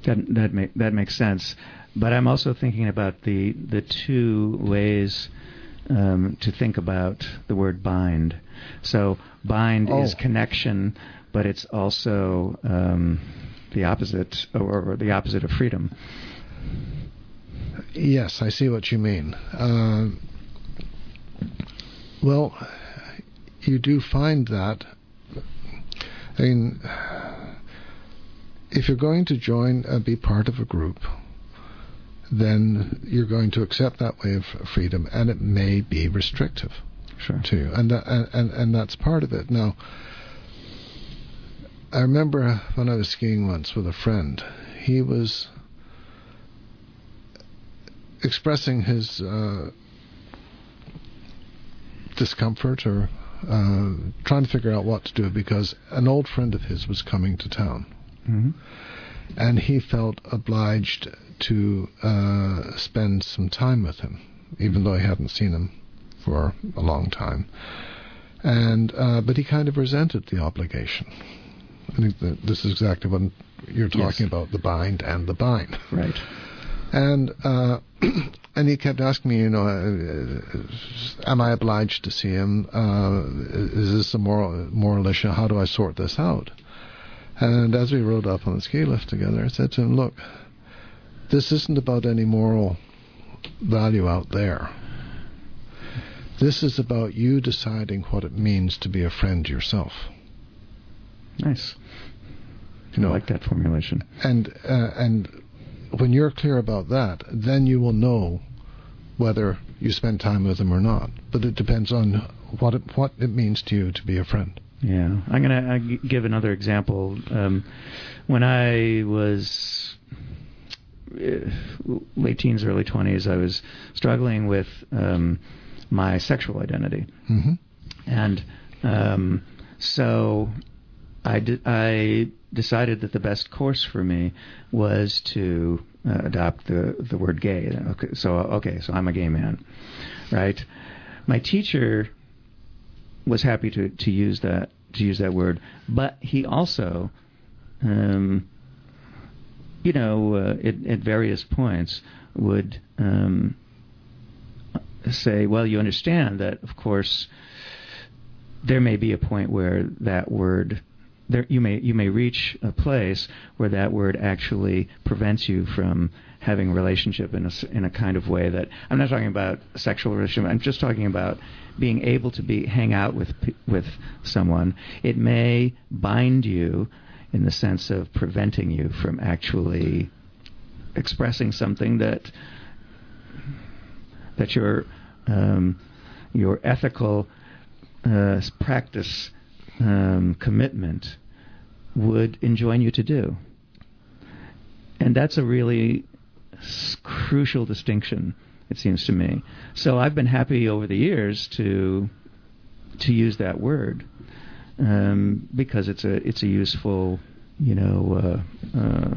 That that make, that makes sense, but I'm also thinking about the the two ways um, to think about the word bind. So bind Oh. is connection, but it's also um, the opposite, or, or the opposite of freedom. Yes, I see what you mean. Uh, well, you do find that. I mean, if you're going to join, and be part of a group, then you're going to accept that way of freedom, and it may be restrictive Sure. to you, and that, and, and and that's part of it. Now, I remember when I was skiing once with a friend, he was expressing his uh, discomfort or uh, trying to figure out what to do because an old friend of his was coming to town, hmm and he felt obliged to uh, spend some time with him, even though he hadn't seen him for a long time. And uh, but he kind of resented the obligation. I think that this is exactly what you're talking Yes. about: the bind and the bind. Right. And uh, and he kept asking me, you know, uh, am I obliged to see him? Uh, is this a moral moral issue? How do I sort this out? And as we rode up on the ski lift together, I said to him, look, this isn't about any moral value out there. This is about you deciding what it means to be a friend yourself. Nice. You know, I like that formulation. and uh, and when you're clear about that, then you will know whether you spend time with them or not. But it depends on what it, what it means to you to be a friend. Yeah, I'm gonna g- give another example. Um, when I was uh, late teens, early twenties, I was struggling with um, my sexual identity, hmm and um, so I de- I decided that the best course for me was to uh, adopt the the word gay. Okay, so okay, so I'm a gay man, right? My teacher was happy to to use that to use that word, but he also, um, you know, uh, at, at various points would um, say, "Well, you understand that, of course." There may be a point where that word there you may you may reach a place where that word actually prevents you from having a relationship in a in a kind of way that I'm not talking about sexual relationship. I'm just talking about being able to be hang out with with someone. It may bind you in the sense of preventing you from actually expressing something that that your um, your ethical uh, practice um, commitment would enjoin you to do. And that's a really crucial distinction, it seems to me. So I've been happy over the years to to use that word um, because it's a it's a useful, you know, uh, uh,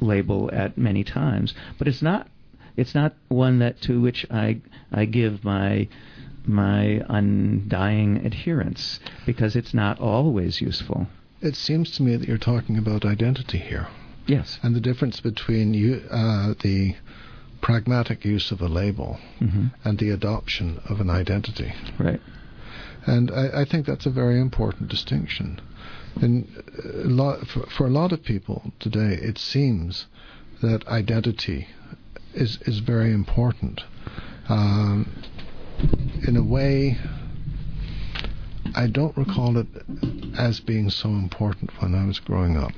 label at many times. But it's not it's not one that to which I I give my my undying adherence because it's not always useful. It seems to me that you're talking about identity here, Yes. and the difference between you, uh, the pragmatic use of a label hmm and the adoption of an identity. Right. And I, I think that's a very important distinction. And a lot, for, for a lot of people today, it seems that identity is is very important. Um, in a way, I don't recall it as being so important when I was growing up.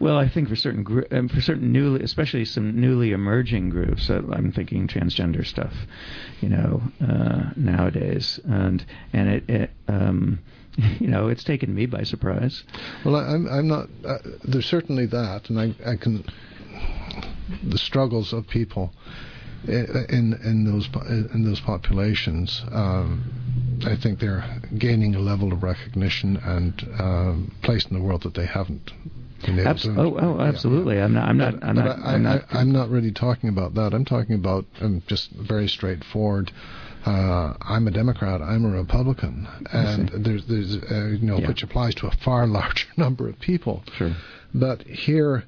Well, I think for certain gr- um, for certain newly, especially some newly emerging groups, uh, I'm thinking transgender stuff, you know, uh, nowadays, and and it, it um, you know, it's taken me by surprise. Well, I, I'm I'm not. Uh, there's certainly that, and I I can the struggles of people in in those in those populations. Um, I think they're gaining a level of recognition and um, place in the world that they haven't been able Abs- to. oh, oh, Yeah. absolutely. I'm not. I'm not. But- I'm but not. I, I'm not. I, am not really talking about that. I'm talking about um, just very straightforward uh, I'm a Democrat, I'm a Republican, and there's, there's uh, you know, Yeah. which applies to a far larger number of people. Sure. But here,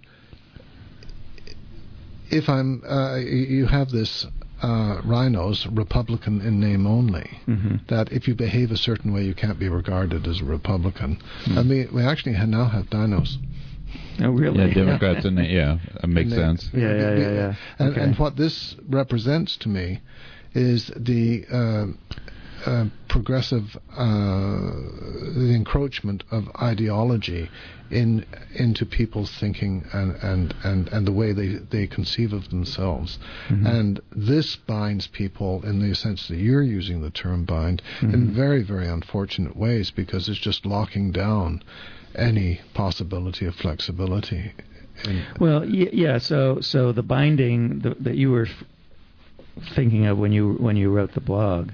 if I'm, uh, you have this uh, rhinos, Republican in name only. hmm That if you behave a certain way, you can't be regarded as a Republican. Hmm. I mean, we actually ha- now have dinos. Oh, really? Yeah, Democrats and yeah, that makes And they- sense. Yeah, yeah, yeah, yeah. And, Okay. and what this represents to me is the uh, uh, progressive, uh, the encroachment of ideology in into people's thinking and, and, and, and the way they, they conceive of themselves. Mhm. And this binds people in the sense that you're using the term bind in Mhm. very, very unfortunate ways because it's just locking down any possibility of flexibility. in- Well, y- yeah. So, so the binding th- that you were thinking of when you when you wrote the blog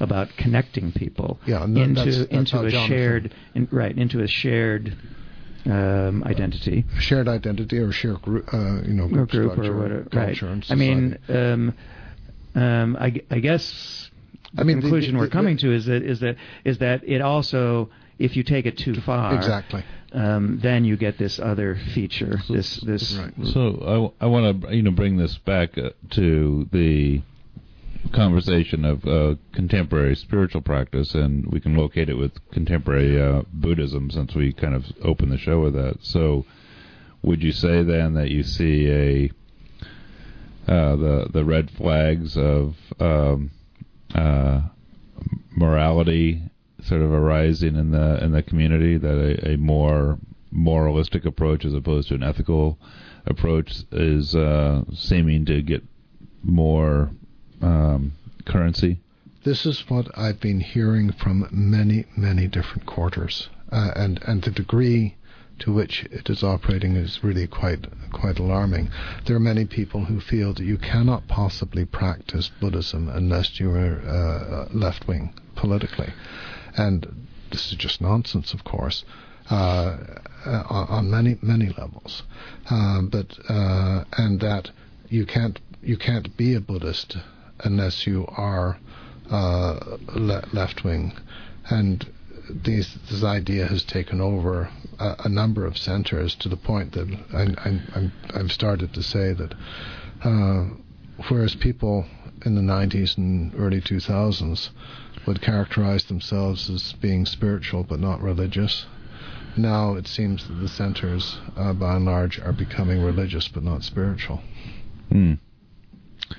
about connecting people Yeah, that- into that's- that's into a Jonathan- shared in, right into a shared um, identity shared identity or shared group, uh, you know, or group, group structure, or whatever. Right. culture, and I mean, um, um, I, I guess the I mean, conclusion the- we're the- coming to is that is that is that it also if you take it too far exactly. Um, then you get this other feature this this Right. So I, I want to you know bring this back uh, to the conversation of uh, contemporary spiritual practice, and we can locate it with contemporary uh, Buddhism since we kind of opened the show with that. So, would you say then that you see a uh, the the red flags of um, uh, morality sort of arising in the in the community that a, a more moralistic approach as opposed to an ethical approach is uh, seeming to get more um, currency. This is what I've been hearing from many, many different quarters, uh, and and the degree to which it is operating is really quite quite alarming. There are many people who feel that you cannot possibly practice Buddhism unless you are uh, left wing politically, and this is just nonsense, of course. Uh, uh, on many many levels, uh, but uh, and that you can't you can't be a Buddhist unless you are uh, le- left wing, and these, this idea has taken over a, a number of centres to the point that I, I've started to say that uh, whereas people in the 90s and early 2000s would characterize themselves as being spiritual but not religious. Now it seems that the centres, uh, by and large, are becoming religious but not spiritual. Hmm.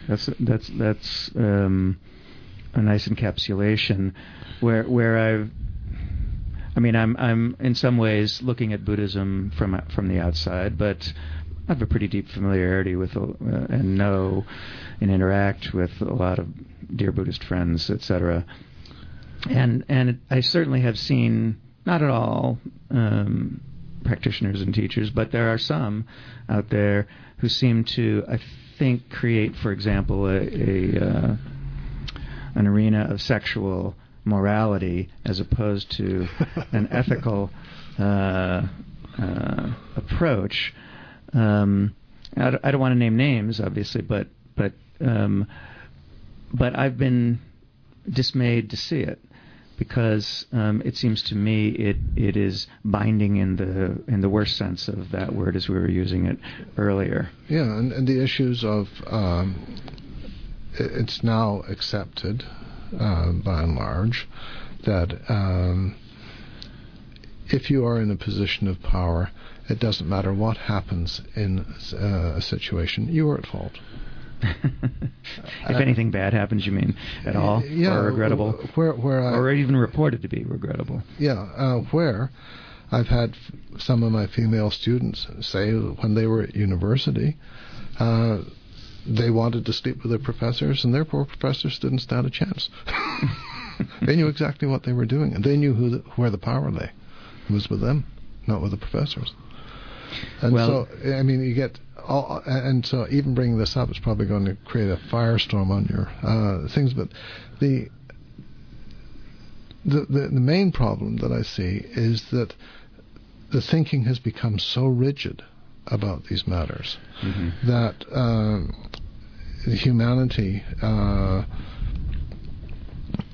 That's that's that's um, a nice encapsulation, where where I've, I mean, I'm I'm in some ways looking at Buddhism from from the outside, but I have a pretty deep familiarity with uh, and know and interact with a lot of dear Buddhist friends, etc. And and I certainly have seen not at all um, practitioners and teachers, but there are some out there who seem to, I think, create, for example, a, a uh, an arena of sexual morality as opposed to an ethical uh, uh, approach. Um, I, d- I don't want to name names, obviously, but but um, but I've been dismayed to see it because um, it seems to me it it is binding in the in the worst sense of that word as we were using it earlier. Yeah, and, and the issues of um, it's now accepted uh, by and large that um, if you are in a position of power, it doesn't matter what happens in uh, a situation, you are at fault. If anything bad happens, you mean at all, Yeah, or regrettable, Where, where I, or even reported to be regrettable. Yeah, uh, where I've had f- some of my female students say when they were at university, uh, they wanted to sleep with their professors, and their poor professors didn't stand a chance. they knew exactly what they were doing, and they knew who the, where the power lay. It was with them, not with the professors. And Well- so, I mean, you get all, and so even bringing this up is probably going to create a firestorm on your uh, things. But the the, the the main problem that I see is that the thinking has become so rigid about these matters Mm-hmm. that um, humanity uh,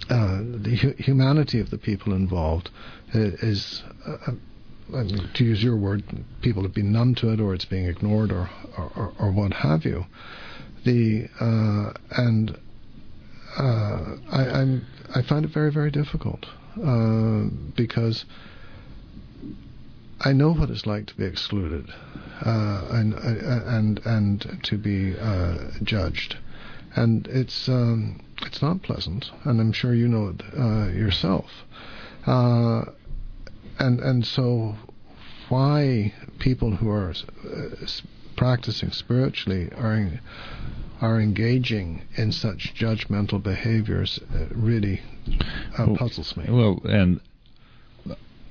uh, the hu- humanity of the people involved is, uh, I mean, to use your word, people have been numb to it, or it's being ignored, or or, or what have you. The uh, and uh, I, I'm I find it very very difficult uh, because I know what it's like to be excluded uh, and and and to be uh, judged, and it's um, it's not pleasant, and I'm sure you know it uh, yourself. Uh, and and so, why people who are uh, practicing spiritually are are engaging in such judgmental behaviors uh, really well, puzzles me. Well, and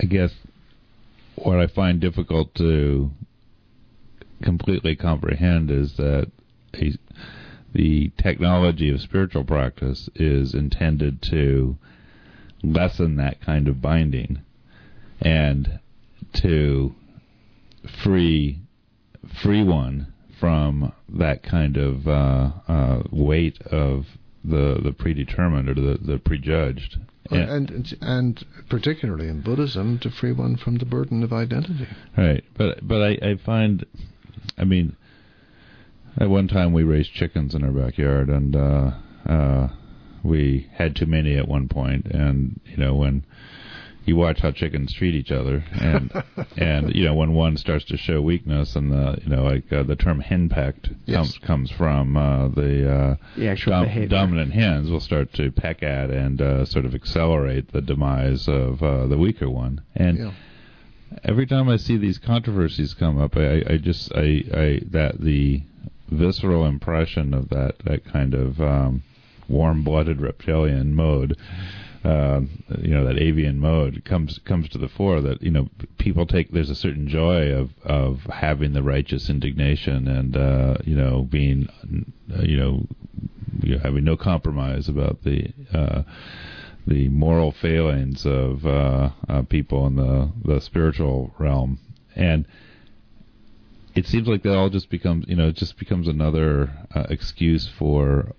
I guess what I find difficult to completely comprehend is that a, the technology of spiritual practice is intended to lessen that kind of binding and to free free one from that kind of uh, uh, weight of the the predetermined or the the prejudged. And, and and particularly in Buddhism, to free one from the burden of identity. Right, but but I, I find, I mean, at one time we raised chickens in our backyard, and uh, uh, we had too many at one point, and you know when you watch how chickens treat each other, and and you know when one starts to show weakness, and the you know like uh, the term henpecked Yes. comes comes from uh, the uh, The actual dom- dominant hens will start to peck at and uh, sort of accelerate the demise of uh, the weaker one, and Yeah. every time I see these controversies come up, I, I just I, I that the visceral impression of that that kind of um, warm-blooded reptilian mode, uh, you know, that avian mode comes comes to the fore. That you know, people take there's a certain joy of of having the righteous indignation and uh, you know being uh, you know you know, having no compromise about the. Uh, the moral failings of uh, uh, people in the, the spiritual realm, and it seems like that all just becomes you know it just becomes another uh, excuse for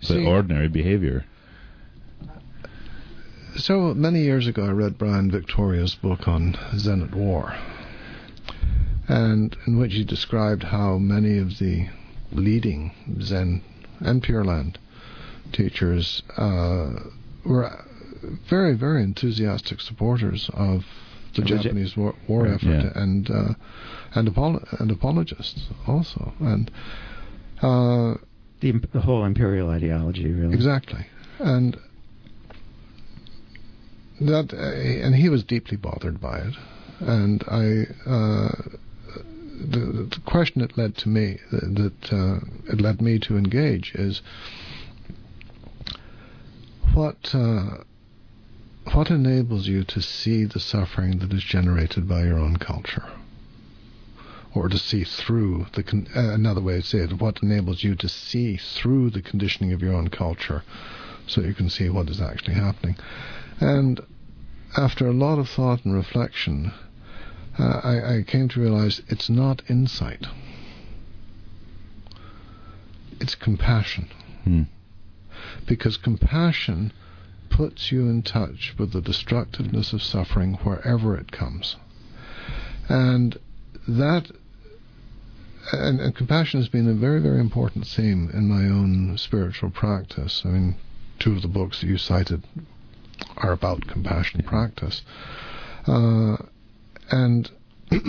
the See- ordinary behavior. So many years ago, I read Brian Victoria's book on Zen at War, and in which he described how many of the leading Zen and Pure Land teachers uh, were very, very enthusiastic supporters of the the Japanese war, war effort yeah. and uh, and, apolo- and apologists also, and uh, The, the whole imperial ideology, really. Exactly, and that, uh, and he was deeply bothered by it, and I, uh, the, the question it led to me that, uh, it led me to engage is what. Uh, what enables you to see the suffering that is generated by your own culture? Or to see through the. Con- uh, another way to say it, what enables you to see through the conditioning of your own culture so you can see what is actually happening? And after a lot of thought and reflection, uh, I, I came to realize it's not insight, it's compassion. Hmm. Because compassion puts you in touch with the destructiveness of suffering wherever it comes. And that and, and compassion has been a very, very important theme in my own spiritual practice. I mean, two of the books that you cited are about compassion practice. Uh, and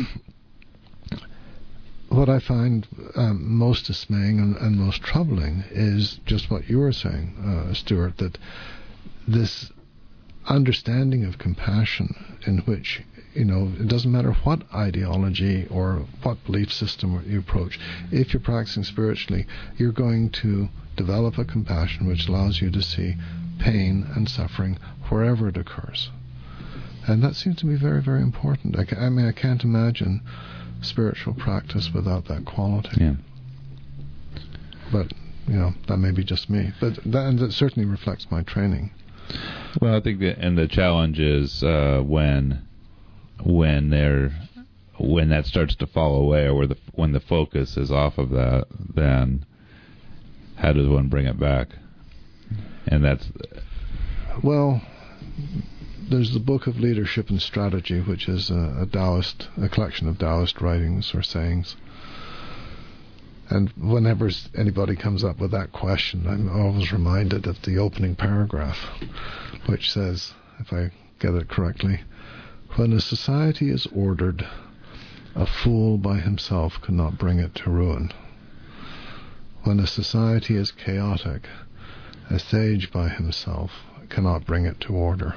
what I find um, most dismaying and, and most troubling is just what you were saying, uh, Stuart, that this understanding of compassion in which you know it doesn't matter what ideology or what belief system you approach if you're practicing spiritually you're going to develop a compassion which allows you to see pain and suffering wherever it occurs. And that seems to be very very important. I, I mean I can't imagine spiritual practice without that quality. Yeah. but you know that may be just me. But that, and that certainly reflects my training. Well, I think that, and the challenge is uh, when when they're when that starts to fall away, or where the when the focus is off of that, then how does one bring it back? And that's Well, there's the Book of Leadership and Strategy, which is a, a Taoist, a collection of Taoist writings or sayings. And whenever anybody comes up with that question, I'm always reminded of the opening paragraph, which says, if I get it correctly, when a society is ordered, a fool by himself cannot bring it to ruin. When a society is chaotic, a sage by himself cannot bring it to order.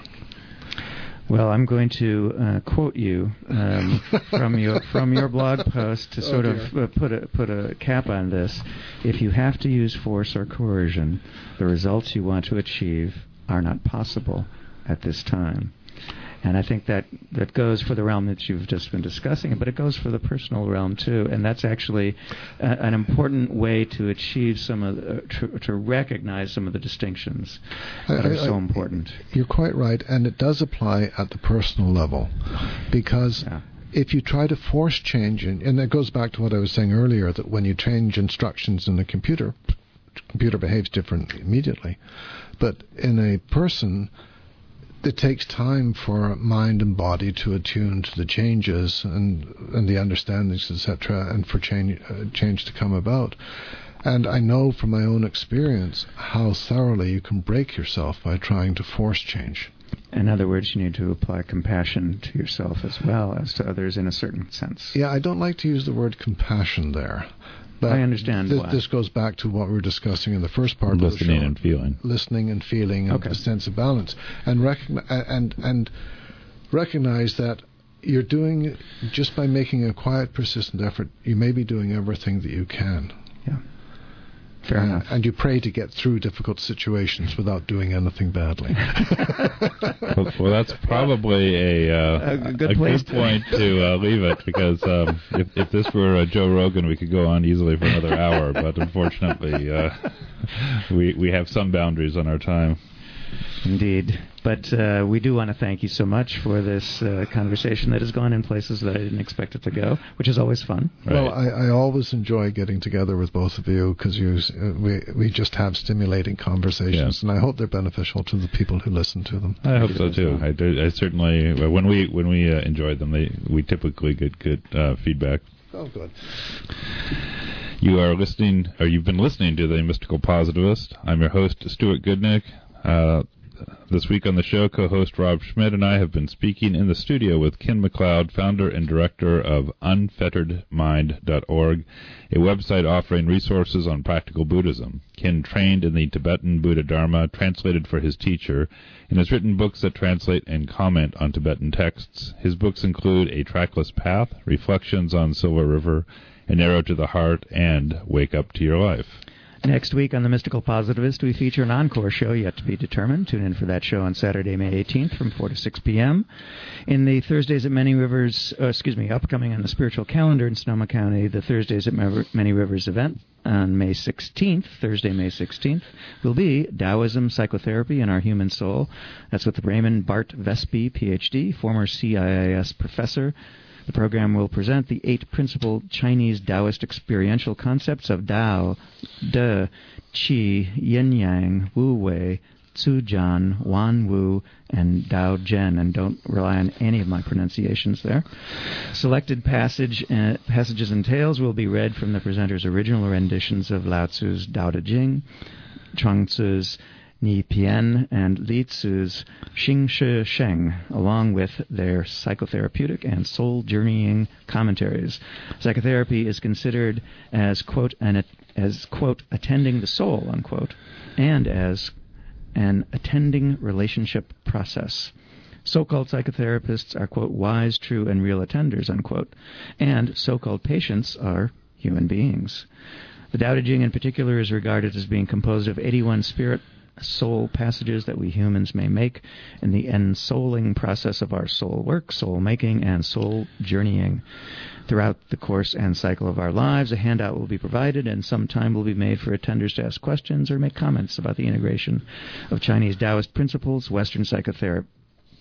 Well, I'm going to uh, quote you um, from your from your blog post to sort oh of uh, put a put a cap on this. If you have to use force or coercion, the results you want to achieve are not possible at this time. And I think that, that goes for the realm that you've just been discussing, but it goes for the personal realm too. And that's actually a, an important way to achieve some of the, to, to recognize some of the distinctions that I, are so important. You're quite right, and it does apply at the personal level because. Yeah if you try to force change, and, and it goes back to what I was saying earlier, that when you change instructions in a computer, computer behaves differently immediately. But in a person, it takes time for mind and body to attune to the changes and and the understandings, etc., and for change uh, change to come about. And I know from my own experience how thoroughly you can break yourself by trying to force change. In other words, you need to apply compassion to yourself as well as to others in a certain sense. Yeah, I don't like to use the word compassion there. But I understand. Th- this goes back to what we were discussing in the first part listening of the and feeling, listening and feeling, and okay. a sense of balance, and recognize and and recognize that you're doing just by making a quiet, persistent effort. You may be doing everything that you can. Yeah. Fair uh, enough. And you pray to get through difficult situations without doing anything badly. well, well, that's probably a, uh, a good, a good to point to uh, leave it because um, if, if this were Joe Rogan, we could go on easily for another hour. But unfortunately, uh, we we have some boundaries on our time. Indeed. But uh, we do want to thank you so much for this uh, conversation that has gone in places that I didn't expect it to go, which is always fun. Right. Well, I, I, always enjoy getting together with both of you because you uh, we we just have stimulating conversations, yeah. and I hope they're beneficial to the people who listen to them. I hope so too. I, do, I certainly when we when we uh, enjoy them, they we typically get good uh, feedback. Oh, good. You are listening, or you've been listening to the Mystical Positivist. I'm your host, Stuart Goodnick. Uh, this week on the show, co-host Rob Schmidt and I have been speaking in the studio with Ken McLeod, founder and director of UnfetteredMind.org, a website offering resources on practical Buddhism. Ken trained in the Tibetan Buddha Dharma, translated for his teacher, and has written books that translate and comment on Tibetan texts. His books include A Trackless Path, Reflections on Silver River, An Arrow to the Heart, and Wake Up to Your Life. Next week on The Mystical Positivist, we feature an encore show yet to be determined. Tune in for that show on Saturday, May 18th from 4 to 6 p.m. In the Thursdays at Many Rivers, uh, excuse me, upcoming on the spiritual calendar in Sonoma County, the Thursdays at Many Rivers event on May 16th, Thursday, May 16th, will be Taoism, Psychotherapy, and Our Human Soul. That's with Raymond Bart Vespi, PhD, former CIIS professor the program will present the eight principal Chinese Taoist experiential concepts of Tao, De, Qi, Yin Yang, Wu Wei, Tzu Jan, Wan Wu, and Dao Zhen, and don't rely on any of my pronunciations there. Selected passage, uh, passages and tales will be read from the presenter's original renditions of Lao Tzu's Tao Te Ching, Chuang Tzu's Ni Pian and Li Tzu's Xing Shi Sheng, along with their psychotherapeutic and soul journeying commentaries. Psychotherapy is considered as quote an as quote attending the soul unquote, and as an attending relationship process. So-called psychotherapists are quote wise, true, and real attenders unquote, and so-called patients are human beings. The Tao Te Ching in particular is regarded as being composed of 81 spirit soul passages that we humans may make in the ensouling process of our soul work, soul making, and soul journeying. Throughout the course and cycle of our lives, a handout will be provided, and some time will be made for attenders to ask questions or make comments about the integration of Chinese Taoist principles, Western psychotherapy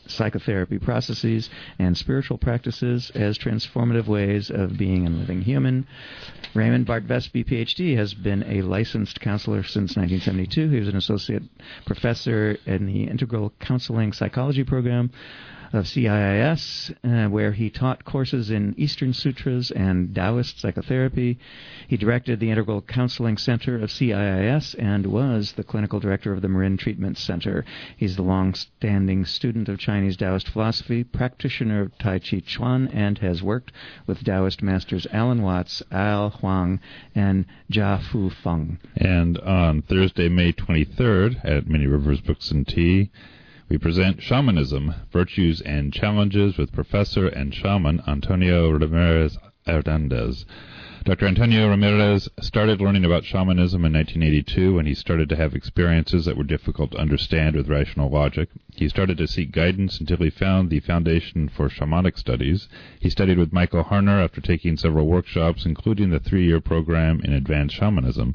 psychotherapy processes and spiritual practices as transformative ways of being and living human. Raymond Bart Vespi, PhD, has been a licensed counselor since 1972. He was an associate professor in the Integral Counseling Psychology program of CIIS, uh, where he taught courses in Eastern Sutras and Taoist psychotherapy. He directed the Integral Counseling Center of CIIS and was the clinical director of the Marin Treatment Center. He's the long-standing student of Chinese Taoist philosophy, practitioner of Tai Chi Chuan, and has worked with Taoist masters Alan Watts, Al Huang, and Gia-Fu Feng. And on Thursday, May 23rd, at Many Rivers Books and Tea, we present Shamanism, Virtues and Challenges with Professor and Shaman Antonio Ramirez Hernandez. Dr. Antonio Ramirez started learning about shamanism in 1982 when he started to have experiences that were difficult to understand with rational logic. He started to seek guidance until he found the foundation for shamanic studies. He studied with Michael Harner after taking several workshops, including the three-year program in advanced shamanism.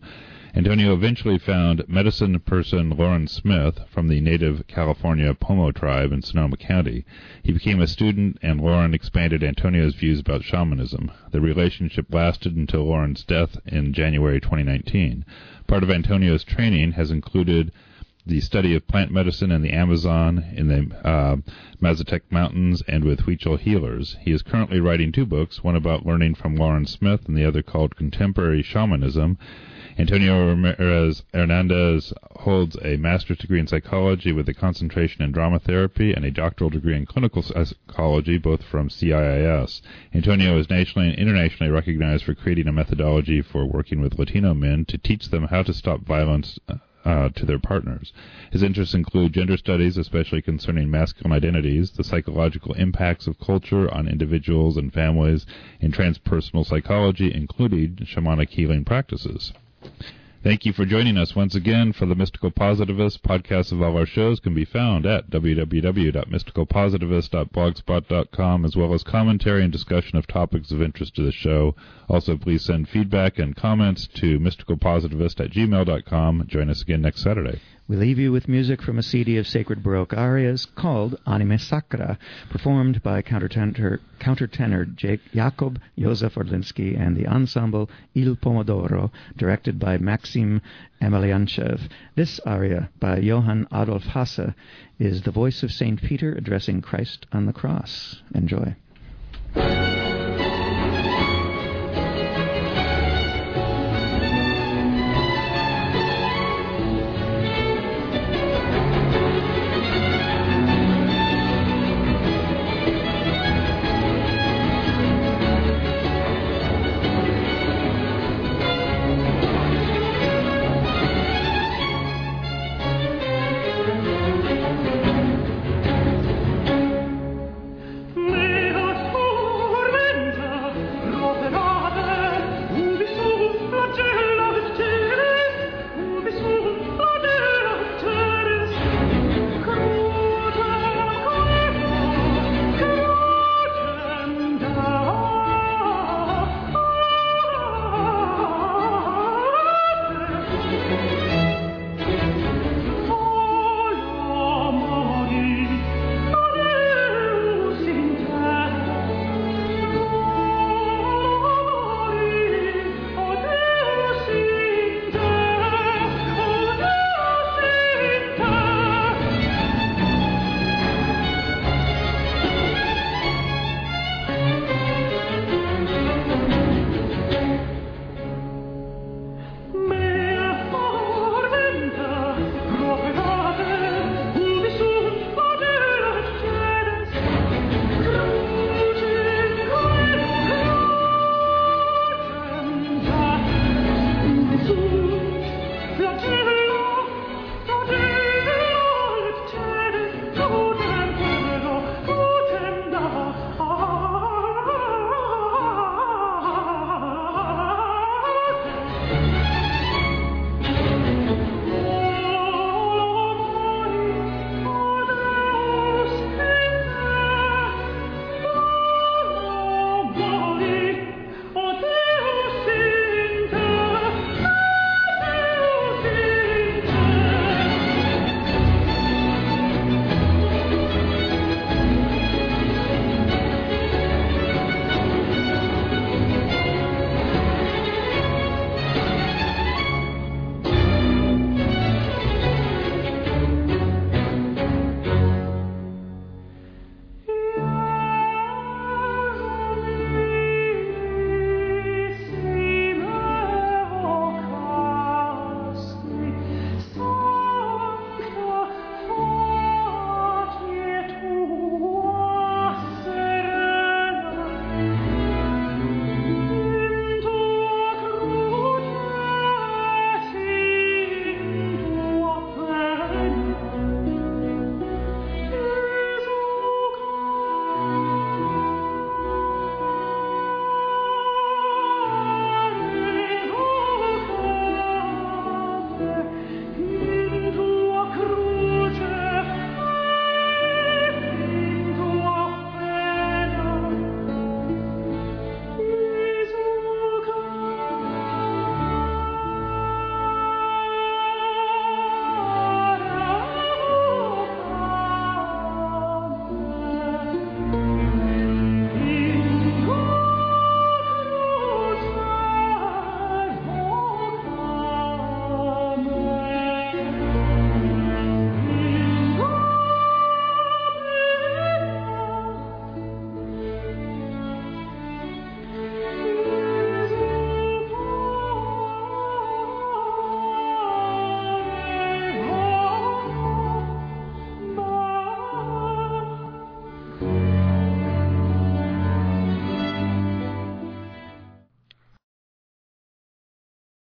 Antonio eventually found medicine person Lauren Smith from the native California Pomo tribe in Sonoma County. He became a student, and Lauren expanded Antonio's views about shamanism. The relationship lasted until Lauren's death in January 2019. Part of Antonio's training has included the study of plant medicine in the Amazon, in the uh, Mazatec Mountains, and with Huichol healers. He is currently writing two books, one about learning from Lauren Smith and the other called Contemporary Shamanism. Antonio Ramirez Hernandez holds a master's degree in psychology with a concentration in drama therapy and a doctoral degree in clinical psychology, both from CIIS. Antonio is nationally and internationally recognized for creating a methodology for working with Latino men to teach them how to stop violence. Uh, to their partners. His interests include gender studies, especially concerning masculine identities, the psychological impacts of culture on individuals and families, and transpersonal psychology, including shamanic healing practices. Thank you for joining us once again for the Mystical Positivist. Podcasts of all our shows can be found at www.mysticalpositivist.blogspot.com as well as commentary and discussion of topics of interest to the show. Also, please send feedback and comments to mysticalpositivist at gmail.com. Join us again next Saturday. We leave you with music from a CD of sacred Baroque arias called Anime Sacra, performed by countertenor, countertenor Jake, Jakub Józef Orliński and the ensemble Il Pomo d'Oro, directed by Maxim Emelyanychev. This aria by Johann Adolf Hasse is the voice of St. Peter addressing Christ on the cross. Enjoy.